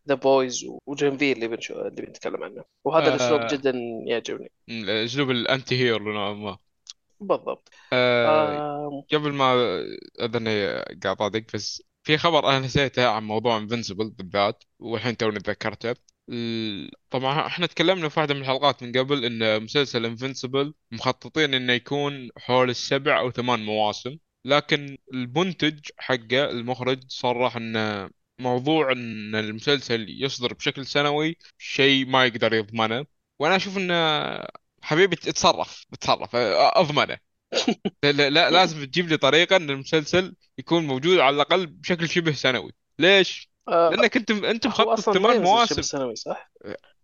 The Boys و Gen V اللي بنشو اللي بنتكلم عنه. وهذا آه. جدا يعجبني. أسلوب ال anti-hero نوعا ما. بالضبط. آه آه قبل ما أذني قاعد بس في خبر أنا نسيته عن موضوع Invincible بالذات والحين توني تذكرته. طبعا إحنا تكلمنا في واحدة من الحلقات من قبل إن مسلسل Invincible مخططين إنه يكون حول السبع أو ثمان مواسم لكن المنتج حقه المخرج صرح إن موضوع إن المسلسل يصدر بشكل سنوي شيء ما يقدر يضمنه. وأنا أشوف انه حبيبي اتصرف اتصرف أضمنه. لا لا، لازم تجيب لي طريقة إن المسلسل يكون موجود على الأقل بشكل شبه سنوي. ليش؟ آه لأنك انت أنت مخطط ثمان مواسم سنوي صح؟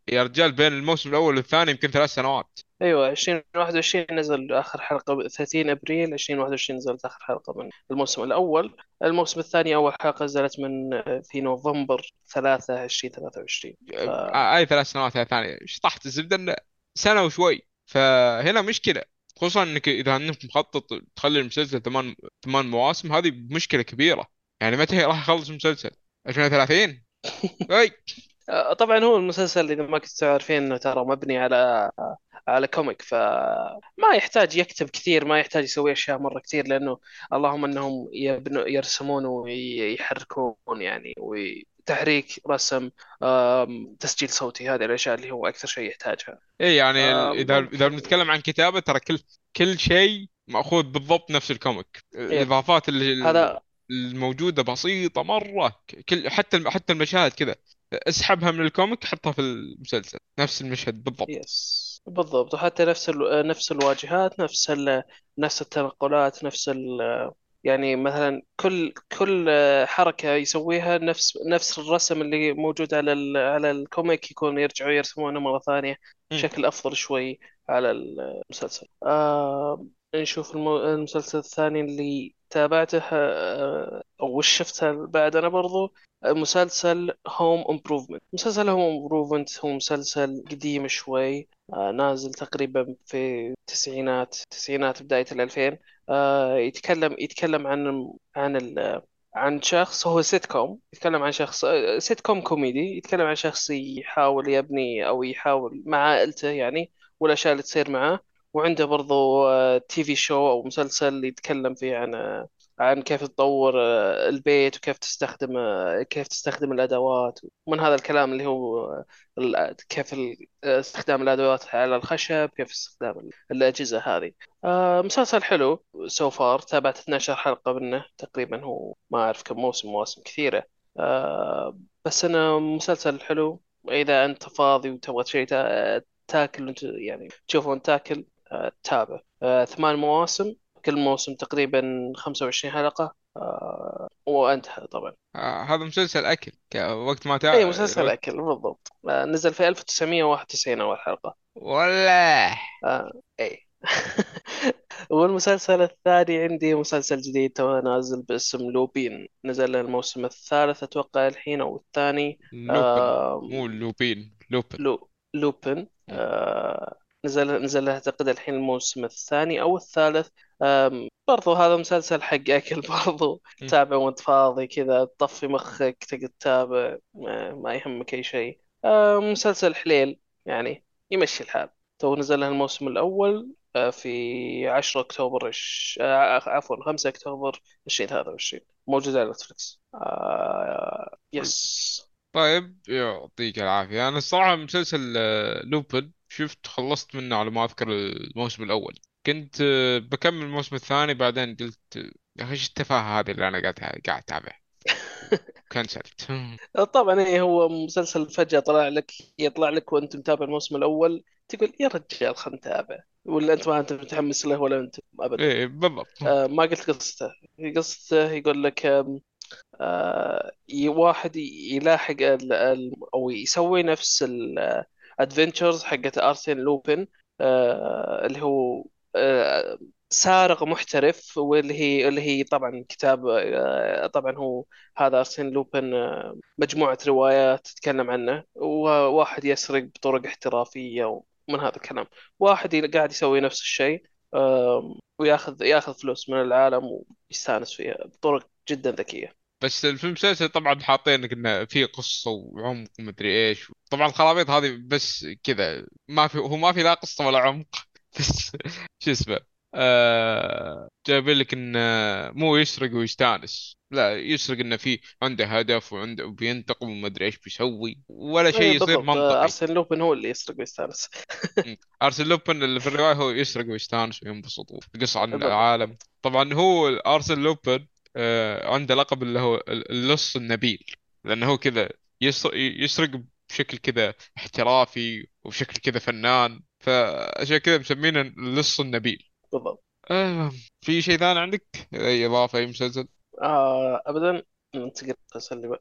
يا رجال بين الموسم الأول والثاني يمكن ثلاث سنوات. أيوه 2021 نزل آخر حلقة ب 30 أبريل 2021 نزلت آخر حلقة من الموسم الأول. الموسم الثاني أول حلقة نزلت من في نوفمبر 3 2023 ف آه، اي ثلاث سنوات هاي ثانية. شطحت الزبدة إنه سنة وشوي. فهنا مشكلة. خصوصا إنك إذا إنك مخطط تخلي المسلسل ثمان ثمان مواسم هذه مشكلة كبيرة. يعني متى راح يخلص المسلسل؟ 2030 أي. آه، طبعا هو المسلسل إذا ما كنتوا تعرفين انه ترى مبني على على كوميك فما يحتاج يكتب كثير ما يحتاج يسوي أشياء مرة كثير لأنه اللهم إنهم يبنوا يرسمون ويحركون يعني وتحريك رسم تسجيل صوتي هذه الأشياء اللي هو أكثر شيء يحتاجها. اي يعني إذا إذا بنتكلم عن كتابة ترى كل كل شيء مأخوذ بالضبط نفس ال comic. yep الإضافات اللي هذا الموجودة بسيطة مرة. كل حتى حتى المشاهد كذا. اسحبها من ال comic حطها في المسلسل. نفس المشهد بالضبط. yes بالضبط. وحتى نفس ال... نفس الواجهات نفس ال... نفس التنقلات نفس ال... يعني مثلا كل كل حركة يسويها نفس نفس الرسم اللي موجود على ال... على ال comic يكون يرجعوا يرسمونه مرة ثانية. مم. بشكل أفضل شوي على المسلسل. آه... نشوف الم... المسلسل الثاني اللي تابعته آه... وش شفته بعد. أنا برضو مسلسل Home Improvement مسلسل Home Improvement هو مسلسل قديم شوي آه، نازل تقريبا في التسعينات تسعينات بداية الألفين. آه، يتكلم يتكلم عن عن ال عن شخص هو سيت كوم يتكلم عن شخص آه، سيت كوم كوميدي يتكلم عن شخص يحاول يبني أو يحاول مع عائلته يعني والأشياء اللي تصير معه وعنده برضو TV show أو مسلسل يتكلم فيه عن آه، عن كيف تطور آه، البيت وكيف تستخدم آه، كيف تستخدم الأدوات. ومن هذا الكلام اللي هو كيف استخدام الأدوات على الخشب كيف استخدام ال- الأجهزة هذه. مسلسل حلو سو فار تابعت 12 حلقة منه تقريبا هو ما أعرف كم موسم مواسم كثيرة. آه، بس أنا مسلسل حلو. إذا أنت فاضي وتبغى شيء تا- تاكل يعني تشوفه تاكل آه، تابع. آه، ثمان مواسم كل موسم تقريبا 25 حلقة. آه، وانتهى طبعا. آه هذا مسلسل أكل وقت ما اي تا... مسلسل أكل بالضبط. آه، نزل في 1991 أول حلقة. ولا آه اي والمسلسل الثاني عندي مسلسل جديد تو نازل باسم لوبين. نزل الموسم الثالث أتوقع الحين أو الثاني. لوبن آه مو لوبين لوبن. لو لوبن. مم. آه نزل نزل أعتقد الحين الموسم الثاني أو الثالث. برضو هذا مسلسل حق أكل برضو مم. تابع وانت فاضي كذا تطفي مخك تقعد تتابع ما, ما يهمك أي شيء. مسلسل حليل يعني يمشي الحال. تو نزل له الموسم الأول آه في 10 أكتوبر آه عفوا 5 أكتوبر 2023 موجود على نتفلكس آه yes طيب يعطيك العافية. أنا الصراحة مسلسل لوبن. شفت خلصت منه على ما أذكر الموسم الأول. كنت آه، بكمل الموسم الثاني بعدين قلت يا أخي إيش التفاهة هذه اللي أنا قاعد قاعد أتابع؟ كنسلت. طبعا إيه هو مسلسل فجأة طلع لك يطلع لك وأنت متابع الموسم الأول تقول يا رجال خلنا نتابع. ولا أنت ما أنت متحمس له ولا أنت ابدا. إيه بالضبط. آه ما قلت قصته. قصته يقول لك آه واحد يلاحق أو يسوي نفس الادفنتشرز حقت ارسن لوبن آه اللي هو آه سارق محترف واللي هي اللي هي طبعا كتاب آه طبعا هو هذا ارسن لوبن مجموعة روايات تتكلم عنه وواحد يسرق بطرق احترافية ومن هذا الكلام. واحد قاعد يسوي نفس الشيء وياخذ ياخذ فلوس من العالم ويستأنس فيها بطرق جدا ذكية. بس في المسلسل طبعا حاطين إنه في قصة وعمق ومدري إيش. طبعا الخرابيط هذه بس كذا ما في هو ما في لا قصة ولا عمق. بس شو اسمه؟ آه جايب لك انه مو يسرق ويستانس. لا يسرق إنه في عنده هدف وعنده بينتقم وما ادري إيش بيسوي. ولا شيء يصير بالضبط. آه، منطقي ارسن لوبن هو اللي يسرق ويستانس. م. ارسن لوبن اللي في الرواية هو يسرق ويستانس وينبسط ويقص عن العالم. طبعا هو ارسن لوبن عنده لقب اللي هو اللص النبيل. لأنه هو كذا يسرق, بشكل كذا احترافي وبشكل كذا فنان. فعشان كذا مسمينه اللص النبيل. بالضبط. آه في شيء ثاني عندك؟ أي إضافة أي مسلسل؟ آه ابدا. ننتقل ب...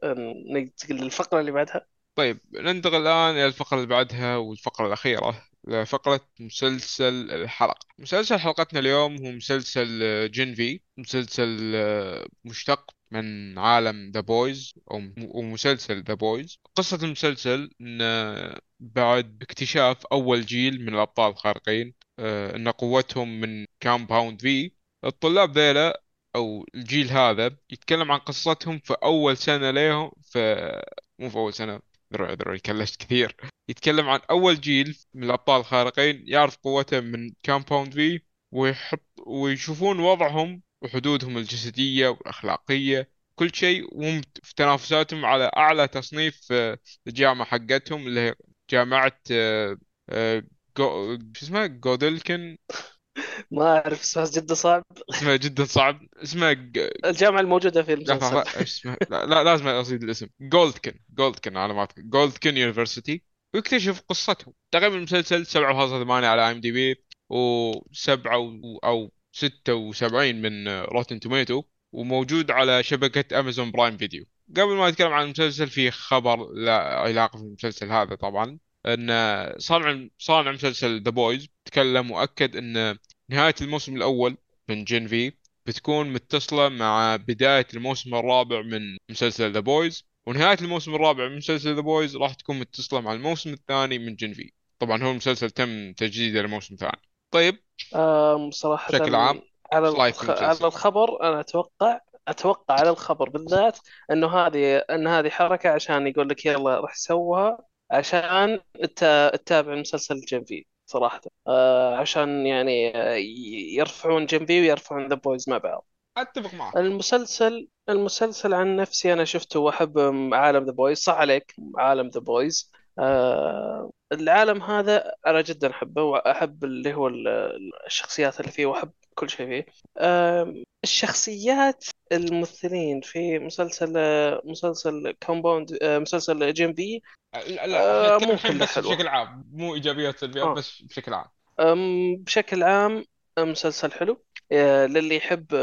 ننتقل للفقرة اللي بعدها. طيب ننتقل الآن إلى الفقرة اللي بعدها والفقرة الأخيرة. لفقرة مسلسل الحلقة. مسلسل حلقتنا اليوم هو مسلسل آه، Gen V مسلسل آه، مشتق من عالم The Boys أو مسلسل The Boys قصة المسلسل إن بعد اكتشاف أول جيل من الأبطال الخارقين آه، إن قوتهم من Compound V الطلاب ذيلا أو الجيل هذا يتكلم عن قصتهم في أول سنة لهم في مو في أول سنة ترى كلشت كثير. يتكلم عن أول جيل من الأبطال الخارقين يعرف قوته من Compound V ويحط ويشوفون وضعهم وحدودهم الجسدية والأخلاقية. كل شيء وهم في تنافساتهم على أعلى تصنيف في الجامعة حقتهم اللي هي جامعة آه، آه،. شو اسمها؟ Godolkin. ما أعرف اسمها جدا صعب. اسمها جدا صعب. اسمها. الجامعة الموجودة في المسلسل. اسمها؟ لا, لا لازم اصيد الاسم. Godolkin Godolkin على ما اذكر جولدكن University ويكتشف قصتهم تقريبا المسلسل 7.8 على IMDb و7 أو 76 من Rotten Tomato وموجود على شبكة Amazon Prime Video قبل ما نتكلم عن المسلسل في خبر لا علاقة في المسلسل هذا طبعا. إن صانع صانع مسلسل The Boys تكلم واكد إن نهاية الموسم الأول من Gen V بتكون متصلة مع بداية الموسم الرابع من مسلسل The Boys ونهاية الموسم الرابع من مسلسل The Boys راح تكون متصلة مع الموسم الثاني من Gen V طبعا هو المسلسل تم تجديده لموسم ثاني. طيب. صراحة بشكل عام على الخ... على؟ الخبر أنا أتوقع أتوقع على الخبر بالذات إنه هذه إن هذه حركة عشان يقول لك يلا راح سوها عشان تتابع المسلسل Gen V صراحة. آه عشان يعني آه، يرفعون Gen V ويرفعون The Boys مع بعض. أتفق معك. المسلسل المسلسل عن نفسي أنا شفته وأحب عالم The Boys صح عليك عالم The Boys آه العالم هذا أنا جدا أحبه وأحب اللي هو ال- الشخصيات اللي فيه وأحب كل شيء فيه. آه الشخصيات الممثلين في مسلسل مسلسل Compound آه مسلسل جيم بي لا آه كلها بس بشكل عام مو إيجابيات سلبيات آه. بس بشكل عام. أم، بشكل عام مسلسل حلو. آه، للي يحب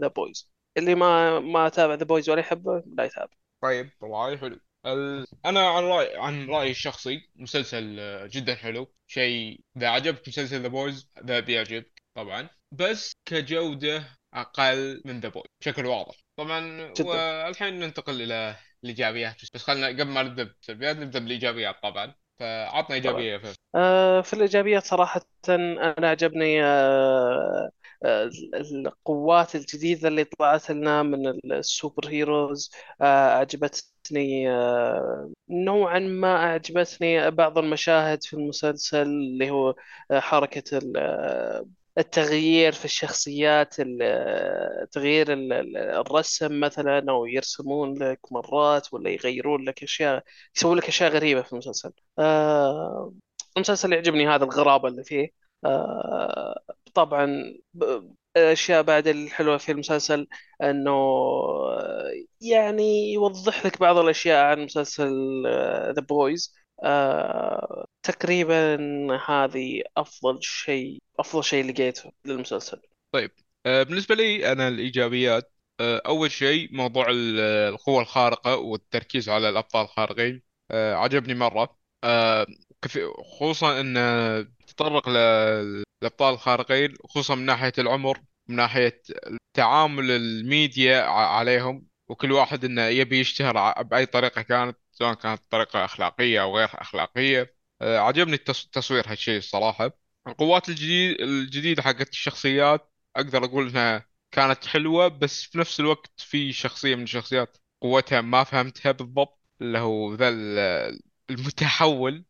The Boys اللي ما ما تابع The Boys ولا يحبه لا يتابع. طيب والله حلو. ال... أنا عن رأي عن رأيي الشخصي مسلسل آه، جدا حلو. شيء إذا عجبك مسلسل The Boys ذا بيعجبك طبعا. بس كجودة أقل من The Boys بشكل واضح. طبعا جدا. والحين ننتقل إلى الايجابيات بس خلينا قبل ما نبدأ بالسلبيات نبدأ بالايجابيات طبعا. فعطنا إيجابية فيصل آه، في الإيجابيات صراحة أنا عجبني آه، آه، القوات الجديدة اللي طلعت لنا من ال superheroes. آه، عجبتني آه، نوعا ما أعجبتني بعض المشاهد في المسلسل اللي هو حركة التغيير في الشخصيات ال- آه، تغيير ال- ال- الرسم مثلا أو يرسمون لك مرات ولا يغيرون لك أشياء يسوون لك أشياء غريبة في المسلسل. آه، المسلسل يعجبني هذا الغرابة اللي فيه. آه طبعا الأشياء بعد الحلوة في المسلسل آه، يعني يوضح لك بعض الأشياء عن مسلسل The Boys آه تقريبا هذه أفضل شيء أفضل شيء لقيته للمسلسل. طيب آه، بالنسبة لي أنا الإيجابيات آه، أول شيء موضوع ال- القوة الخارقة والتركيز على الأبطال الخارقين آه، عجبني كثي- خصوصا أن تطرق للأبطال الخارقين خصوصا من ناحية العمر من ناحية تعامل الميديا عليهم. وكل واحد إنه يبي يشتهر بأي طريقة كانت سواء كانت طريقة أخلاقية أو غير أخلاقية. آه، عجبني التص- تصوير هالشيء الصراحة. القوات الجديد الجديدة حقت الشخصيات أقدر أقول إنها كانت حلوة بس في نفس الوقت في شخصية من الشخصيات قوتها ما فهمتها بالضبط اللي هو ذا ال- المتحول.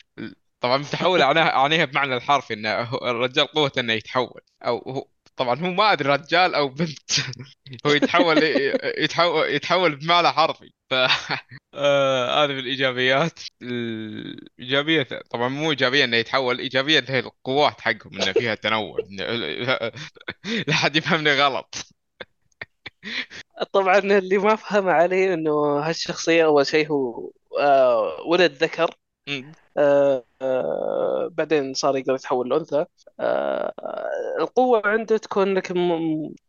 طبعا متحول أعناها أعنيها بمعنى الحرفي إنه هو- الرجال قوته إنه يتحول أو هو طبعا هو ما أدري رجال أو بنت. هو يتحول يتحول يتحول بمعنى حرفي. ف آه، هذه من الإيجابيات. الإيجابية طبعا مو إيجابية إنه يتحول إيجابية انه القوات حقهم إنه فيها تنوع لا حد يفهمني غلط. طبعا اللي ما فهم عليه إنه هالشخصية أول شيء هو آه ولد ذكر. آه آه بعدين صار يقدر يتحول لأنثى. آه القوة عنده تكون لك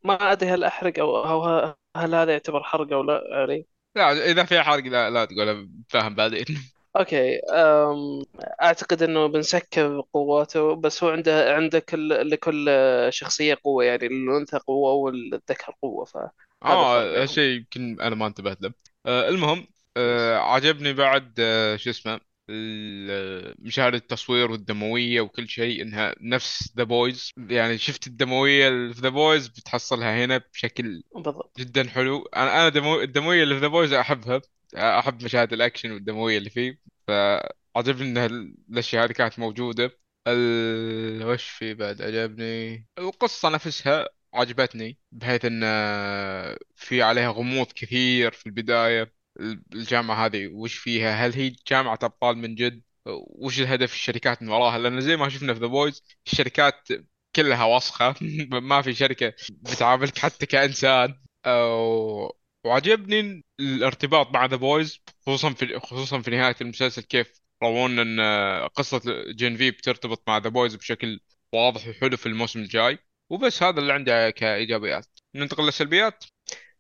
ما أدري هل أحرق أو أو هل هذا يعتبر حرق أو لا يعني. لا إذا في حرق لا لا تقول فاهم بعدين. Okay أعتقد إنه بنسكر قواته بس هو عنده عنده كل لكل شخصية قوة يعني الأنثى قوة والذكر قوة فهذا الفرق آه شيء يمكن أنا ما انتبهت له. آه المهم آه عجبني بعد آه شو اسمه مشاهد التصوير والدموية وكل شيء إنها نفس The Boys يعني شفت الدموية اللي في The Boys بتحصلها هنا بشكل بالضبط. جدا حلو. أنا أنا دمو... الدموية اللي في The Boys أحبها. أحب مشاهد الأكشن والدموية اللي فيه. فعجبني إن الأشياء هذه كانت موجودة. ال... وش في بعد؟ عجبني. القصة نفسها عجبتني بحيث إن في عليها غموض كثير في البداية. الجامعة هذه وش فيها؟ هل هي جامعة أبطال من جد؟ وش الهدف الشركات من وراها؟ لأن زي ما شفنا في The Boys الشركات كلها وسخة ما في شركة بتعاملك حتى كإنسان. أو... وعجبني الارتباط مع The Boys خصوصا في خصوصا في نهاية المسلسل كيف روونا إن قصة Gen V بترتبط مع The Boys بشكل واضح وحلو في الموسم الجاي. وبس هذا اللي عندي كإيجابيات. ننتقل للسلبيات؟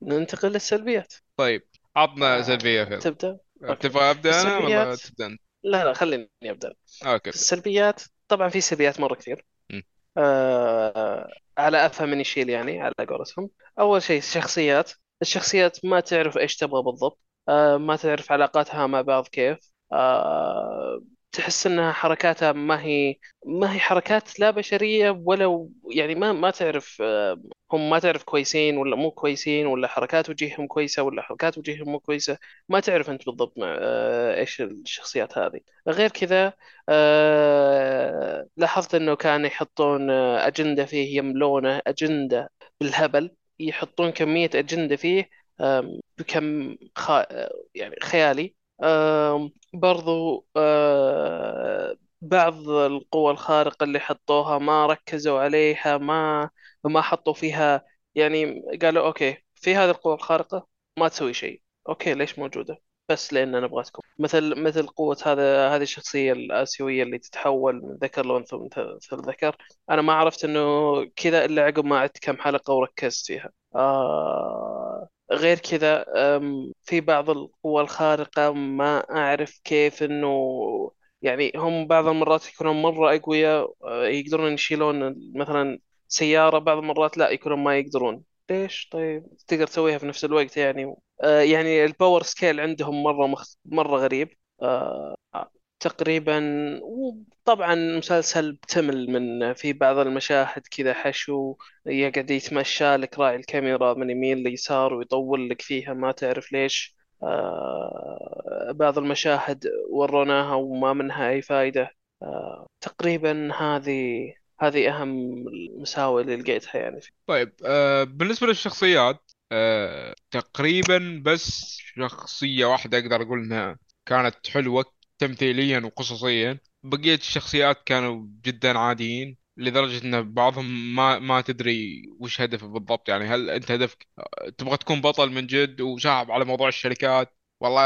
ننتقل للسلبيات. طيب. عطنا آه، سلبية فيصل تبدأ؟ Okay. تبغى أبدأ أنا ولا تبدأ أنت؟ لا لا خليني أبدأ. Okay. في السلبيات طبعا في سلبيات مرة كثير. م. آه على أفهم من يشيل يعني على قولتهم. أول شيء الشخصيات. الشخصيات ما تعرف إيش تبغى بالضبط. آه ما تعرف علاقاتها مع بعض كيف. آه تحس إنها حركاتها ما هي ما هي حركات لا بشرية ولا يعني ما ما تعرف آه، هم ما تعرف كويسين ولا مو كويسين ولا حركات وجيههم كويسة ولا حركات وجيههم مو كويسة. ما تعرف أنت بالضبط مع آه، إيش الشخصيات هذه. غير كذا آه، لاحظت إنه كانوا يحطون أجندة فيه يملونه أجندة بالهبل. يحطون كمية أجندة فيه بكم خ... يعني خيالي. برضو آه، بعض القوى الخارقة اللي حطوها ما ركزوا عليها ما ما حطوا فيها يعني قالوا okay في هذه القوة الخارقة ما تسوي شيء. Okay ليش موجودة؟ بس لأن نبغى تكون مثل مثل قوة هذا هذه الشخصية الآسيوية اللي تتحول من ذكر لأنثى من لذكر أنا ما عرفت إنه كذا إلا عقب ما عدت كم حلقة وركزت فيها. آه غير كذا في بعض القوى الخارقة ما أعرف كيف إنه يعني هم بعض المرات يكونون مرة أقوياء أه، يقدرون يشيلون مثلا سيارة بعض المرات لا يكونون ما يقدرون. ليش؟ طيب تقدر تسويها في نفس الوقت يعني. أه، يعني ال power scale عندهم مرة مخ... مرة غريب. أه، تقريبا وطبعا مسلسل بتمل من في بعض المشاهد كذا حشو يقعد يتمشى لك راعي الكاميرا من يمين ليسار ويطول لك فيها ما تعرف ليش آه بعض المشاهد وروناها وما منها أي فائدة آه تقريبا هذه هذه أهم المساوئ اللي لقيتها يعني فيه. طيب آه بالنسبة للشخصيات آه تقريبا بس شخصية واحدة أقدر أقول إنها كانت حلوة تمثيليا وقصصيا. بقية الشخصيات كانوا جدا عاديين لدرجة إن بعضهم ما ما تدري وش هدفه بالضبط. يعني هل أنت هدفك تبغى تكون بطل من جد وشاعب على موضوع الشركات؟ والله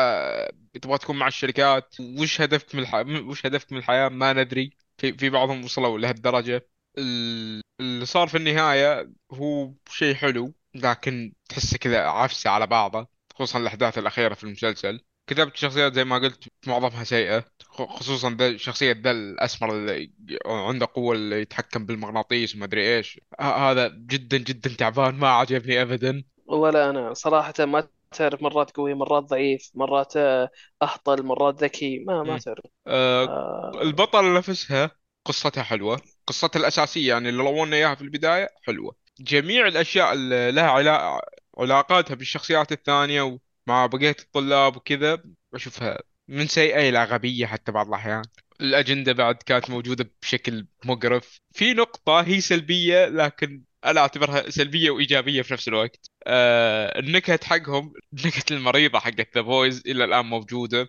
تبغى تكون مع الشركات؟ وش هدفك من الح... وش هدفك من الحياة؟ ما ندري. في في بعضهم وصلوا لهالدرجة. ال- اللي صار في النهاية هو شيء حلو لكن تحسه كذا عفسة على بعضه خصوصا الأحداث الأخيرة في المسلسل. كتابة الشخصيات زي ما قلت معظمها سيئة خصوصا ذا شخصية ذا الأسمر اللي عنده قوة اللي يتحكم بالمغناطيس وما أدري إيش. هذا جدا جدا تعبان ما عجبني أبدا. ولا أنا صراحة ما تعرف مرات قوي مرات ضعيف مرات آه، أهطل مرات ذكي ما ما. تعرف. آه آه. البطل نفسها قصتها حلوة. قصتها الأساسية يعني اللي رونا إياها في البداية حلوة. جميع الأشياء اللي لها علا... علاقاتها بالشخصيات الثانية ومع بقية الطلاب وكذا بشوفها من سيئة إلى غبية حتى بعض الأحيان. الأجندة بعد كانت موجودة بشكل مقرف. في نقطة هي سلبية لكن أنا أعتبرها سلبية وإيجابية في نفس الوقت. آه النكت حقهم النكت المريضة حقت The Boys إلى الآن موجودة.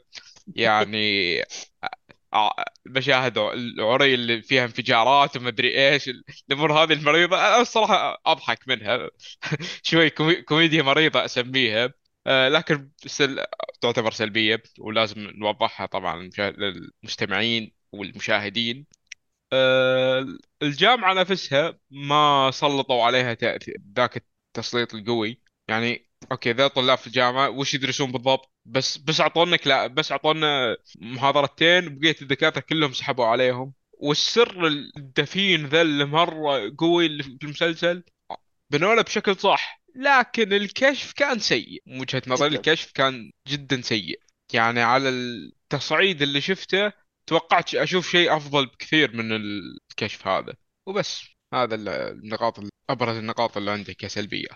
يعني ع- مشاهد العري اللي فيها انفجارات ومدري إيش الأمور هذه المريضة أنا الصراحة أضحك منها. شوي كومي- كوميديا مريضة أسميها. آه، لكن سل... تعتبر سلبية ولازم نوضحها طبعا للمستمعين والمشاهدين. آه، الجامعة نفسها ما سلطوا عليها ذاك التسليط القوي. يعني okay ذا طلاب في الجامعة وش يدرسون بالضبط؟ بس بس أعطونا لا بس أعطونا محاضرتين وبقية الدكاترة كلهم سحبوا عليهم. والسر الدفين ذا اللي مرة قوي اللي في المسلسل بنوله بشكل صح. لكن الكشف كان سيء. من وجهة نظري الكشف كان جدا سيء. يعني على التصعيد اللي شفته توقعت أشوف شيء أفضل بكثير من الكشف هذا. وبس. هذا النقاط أبرز النقاط اللي عندي كسلبية.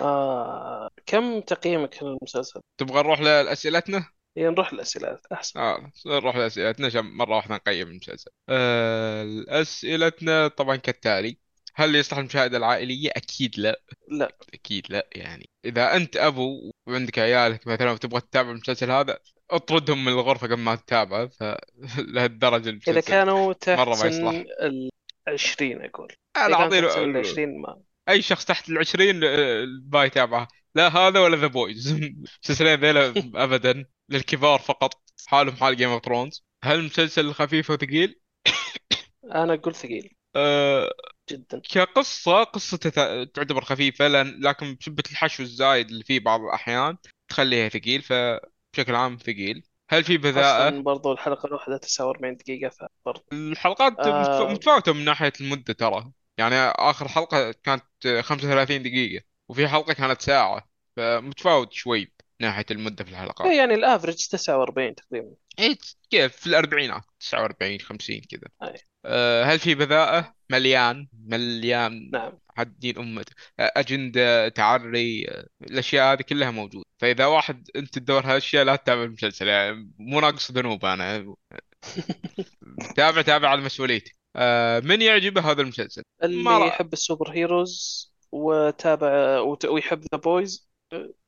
آه كم تقييمك للمسلسل؟ تبغى نروح لأسئلتنا؟ يعني نروح الأسئلة أحسن. آه نروح لأسئلتنا عشان مرة واحدة نقيم المسلسل. آه أسئلتنا طبعا كالتالي. هل يصلح المشاهدة العائلية؟ أكيد لا. لا. أكيد لا يعني. إذا أنت أبو وعندك عيالك مثلا وتبغى تتابع المسلسل هذا اطردهم من الغرفة قبل ما تتابعه فلهالدرجة إذا المسلسل كانوا تحت مرة ما سن يصلح. العشرين أقول. أنا إذا كانوا أعطي تحت سن له العشرين ما. أي شخص تحت العشرين آه، ما يتابعه. لا هذا ولا The Boys المسلسلين ذيلا أبدا. للكبار فقط. حالهم حال Game of Thrones هل المسلسل خفيف وثقيل؟ أنا أقول ثقيل. أه جدا. كقصة قصته تع- تعتبر خفيفة لأن لكن بسبة الحشو الزايد اللي فيه بعض الأحيان تخليها ثقيل فبشكل عام ثقيل. هل في بذاءة؟ أصلا برضو الحلقة الواحدة 49 دقيقة فبرضو الحلقات آه. متفاوتة من ناحية المدة ترى. يعني آخر حلقة كانت 35 دقيقة وفي حلقة كانت ساعة فمتفاوت شوي من ناحية المدة في الحلقات. إيه يعني الافرج 49 تقريبا. إيه كيف؟ في الأربعينات 49 50 كذا. أه هل في بذاءة؟ مليان مليان نعم. حدين أمته أه، أجندة تعري أه، الأشياء هذه كلها موجودة. فإذا واحد أنت تدور هالأشياء لا تتابع المسلسل. يعني مو ناقص ذنوب أنا. تابع تابع على مسؤوليتي. أه من يعجبه هذا المسلسل؟ اللي. يحب ال superheroes وتابع وت- ويحب The Boys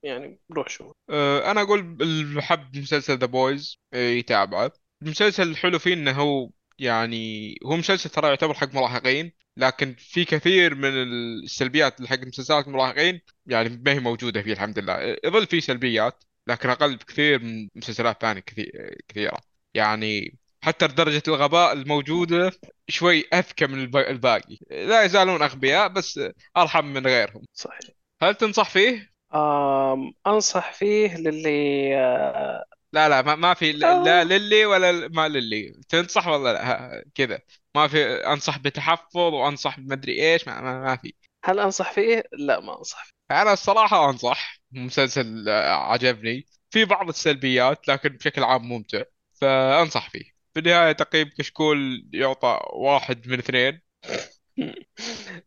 يعني روح شوف. أه أنا أقول اللي حب مسلسل The Boys يتابعه. المسلسل الحلو فيه إنه هو يعني هو مسلسل ترى يعتبر حق مراهقين لكن في كثير من السلبيات اللي حق مسلسلات المراهقين يعني ما هي موجودة فيه الحمد لله. يظل فيه سلبيات لكن أقل بكثير من مسلسلات ثانية كثير كثيرة. يعني حتى درجة الغباء الموجودة شوي أذكى من الب- الباقي. لا يزالون أغبياء بس أرحم من غيرهم. صحيح. هل تنصح فيه؟ آم أنصح فيه للي آه لا لا ما, ما في لا لا آه للي ولا ما للي. تنصح ولا لا؟ ها- كذا. ما في أنصح بتحفظ وأنصح بمدري إيش ما, ما, ما في. هل أنصح فيه؟ لا ما أنصح فيه. أنا الصراحة أنصح. مسلسل آه، عجبني. في بعض السلبيات لكن بشكل عام ممتع. فأنصح فيه. في النهاية تقييم كشكول يعطى واحد من اثنين.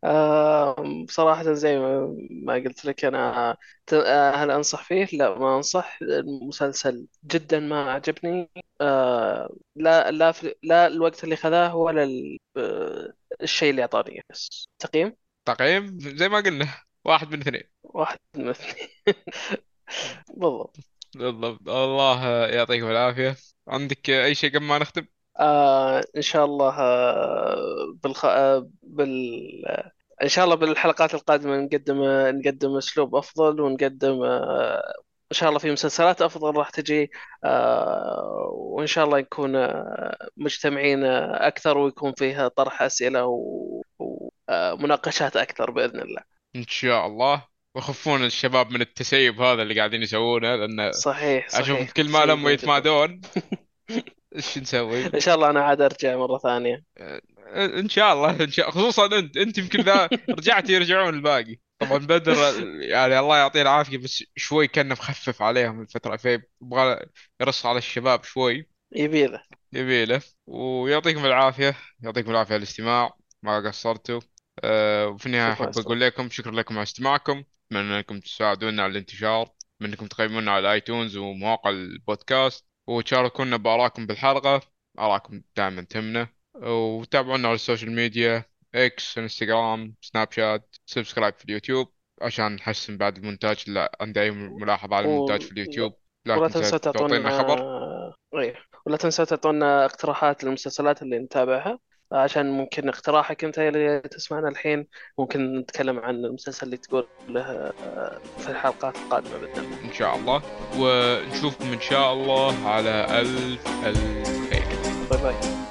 آم، صراحة زي ما ما قلت لك أنا ت- آه، هل أنصح فيه؟ لا ما أنصح. المسلسل جدا ما عجبني. آه، لا لا في لا الوقت اللي خذاه ولا ال- آه، الشيء اللي أعطاني. بس تقييم؟ تقييم؟ زي ما قلنا واحد من اثنين. واحد من اثنين. بالضبط. بالضبط. الله يعطيكم العافية. عندك أي شيء قبل ما نختم؟ آه إن شاء الله آه بالخ... آه بال إن شاء الله بالحلقات القادمة نقدم نقدم أسلوب أفضل ونقدم آه إن شاء الله في مسلسلات أفضل راح تجي آه وإن شاء الله نكون مجتمعين أكثر ويكون فيها طرح أسئلة ومناقشات أكثر بإذن الله. إن شاء الله. ويخفون الشباب من التسيب هذا اللي قاعدين يسوونه لأن صحيح صحيح. كل ما لما جدا يتمادون إيش نسوي؟ إن شاء الله أنا عاد أرجع مرة ثانية. إن شاء الله إن شاء خصوصا انت أنت يمكن ذا رجعت يرجعون الباقي. طبعا بدر يعني الله يعطيه العافية بس شوي كان مخفف عليهم الفترة فيبغى يرص على الشباب شوي. يبيله يبيله ويعطيكم العافية. يعطيكم العافية على الاستماع. ما قصرتوا. أه وفي النهاية أحب أقول لكم شكرا لكم على استماعكم. أتمنى أنكم تساعدونا على الانتشار انكم تقيمونا على ال iTunes ومواقع البودكاست. وتشاركونا بآرائكم بالحلقة آرائكم دائما تهمنا. وتابعونا على ال social media إكس انستغرام سناب شات subscribe في اليوتيوب عشان نحسن بعد المونتاج لا عندي أي ملاحظة على المونتاج في اليوتيوب. لا ولا تنسى تعطونا خبر. إيه ولا تنسوا تعطونا اقتراحات للمسلسلات اللي نتابعها. عشان ممكن اقتراحك انت اللي تسمعنا الحين. ممكن نتكلم عن المسلسل اللي تقول له في الحلقات القادمة بإذن الله إن شاء الله. ونشوفكم إن شاء الله على ألف الف خير باي باي.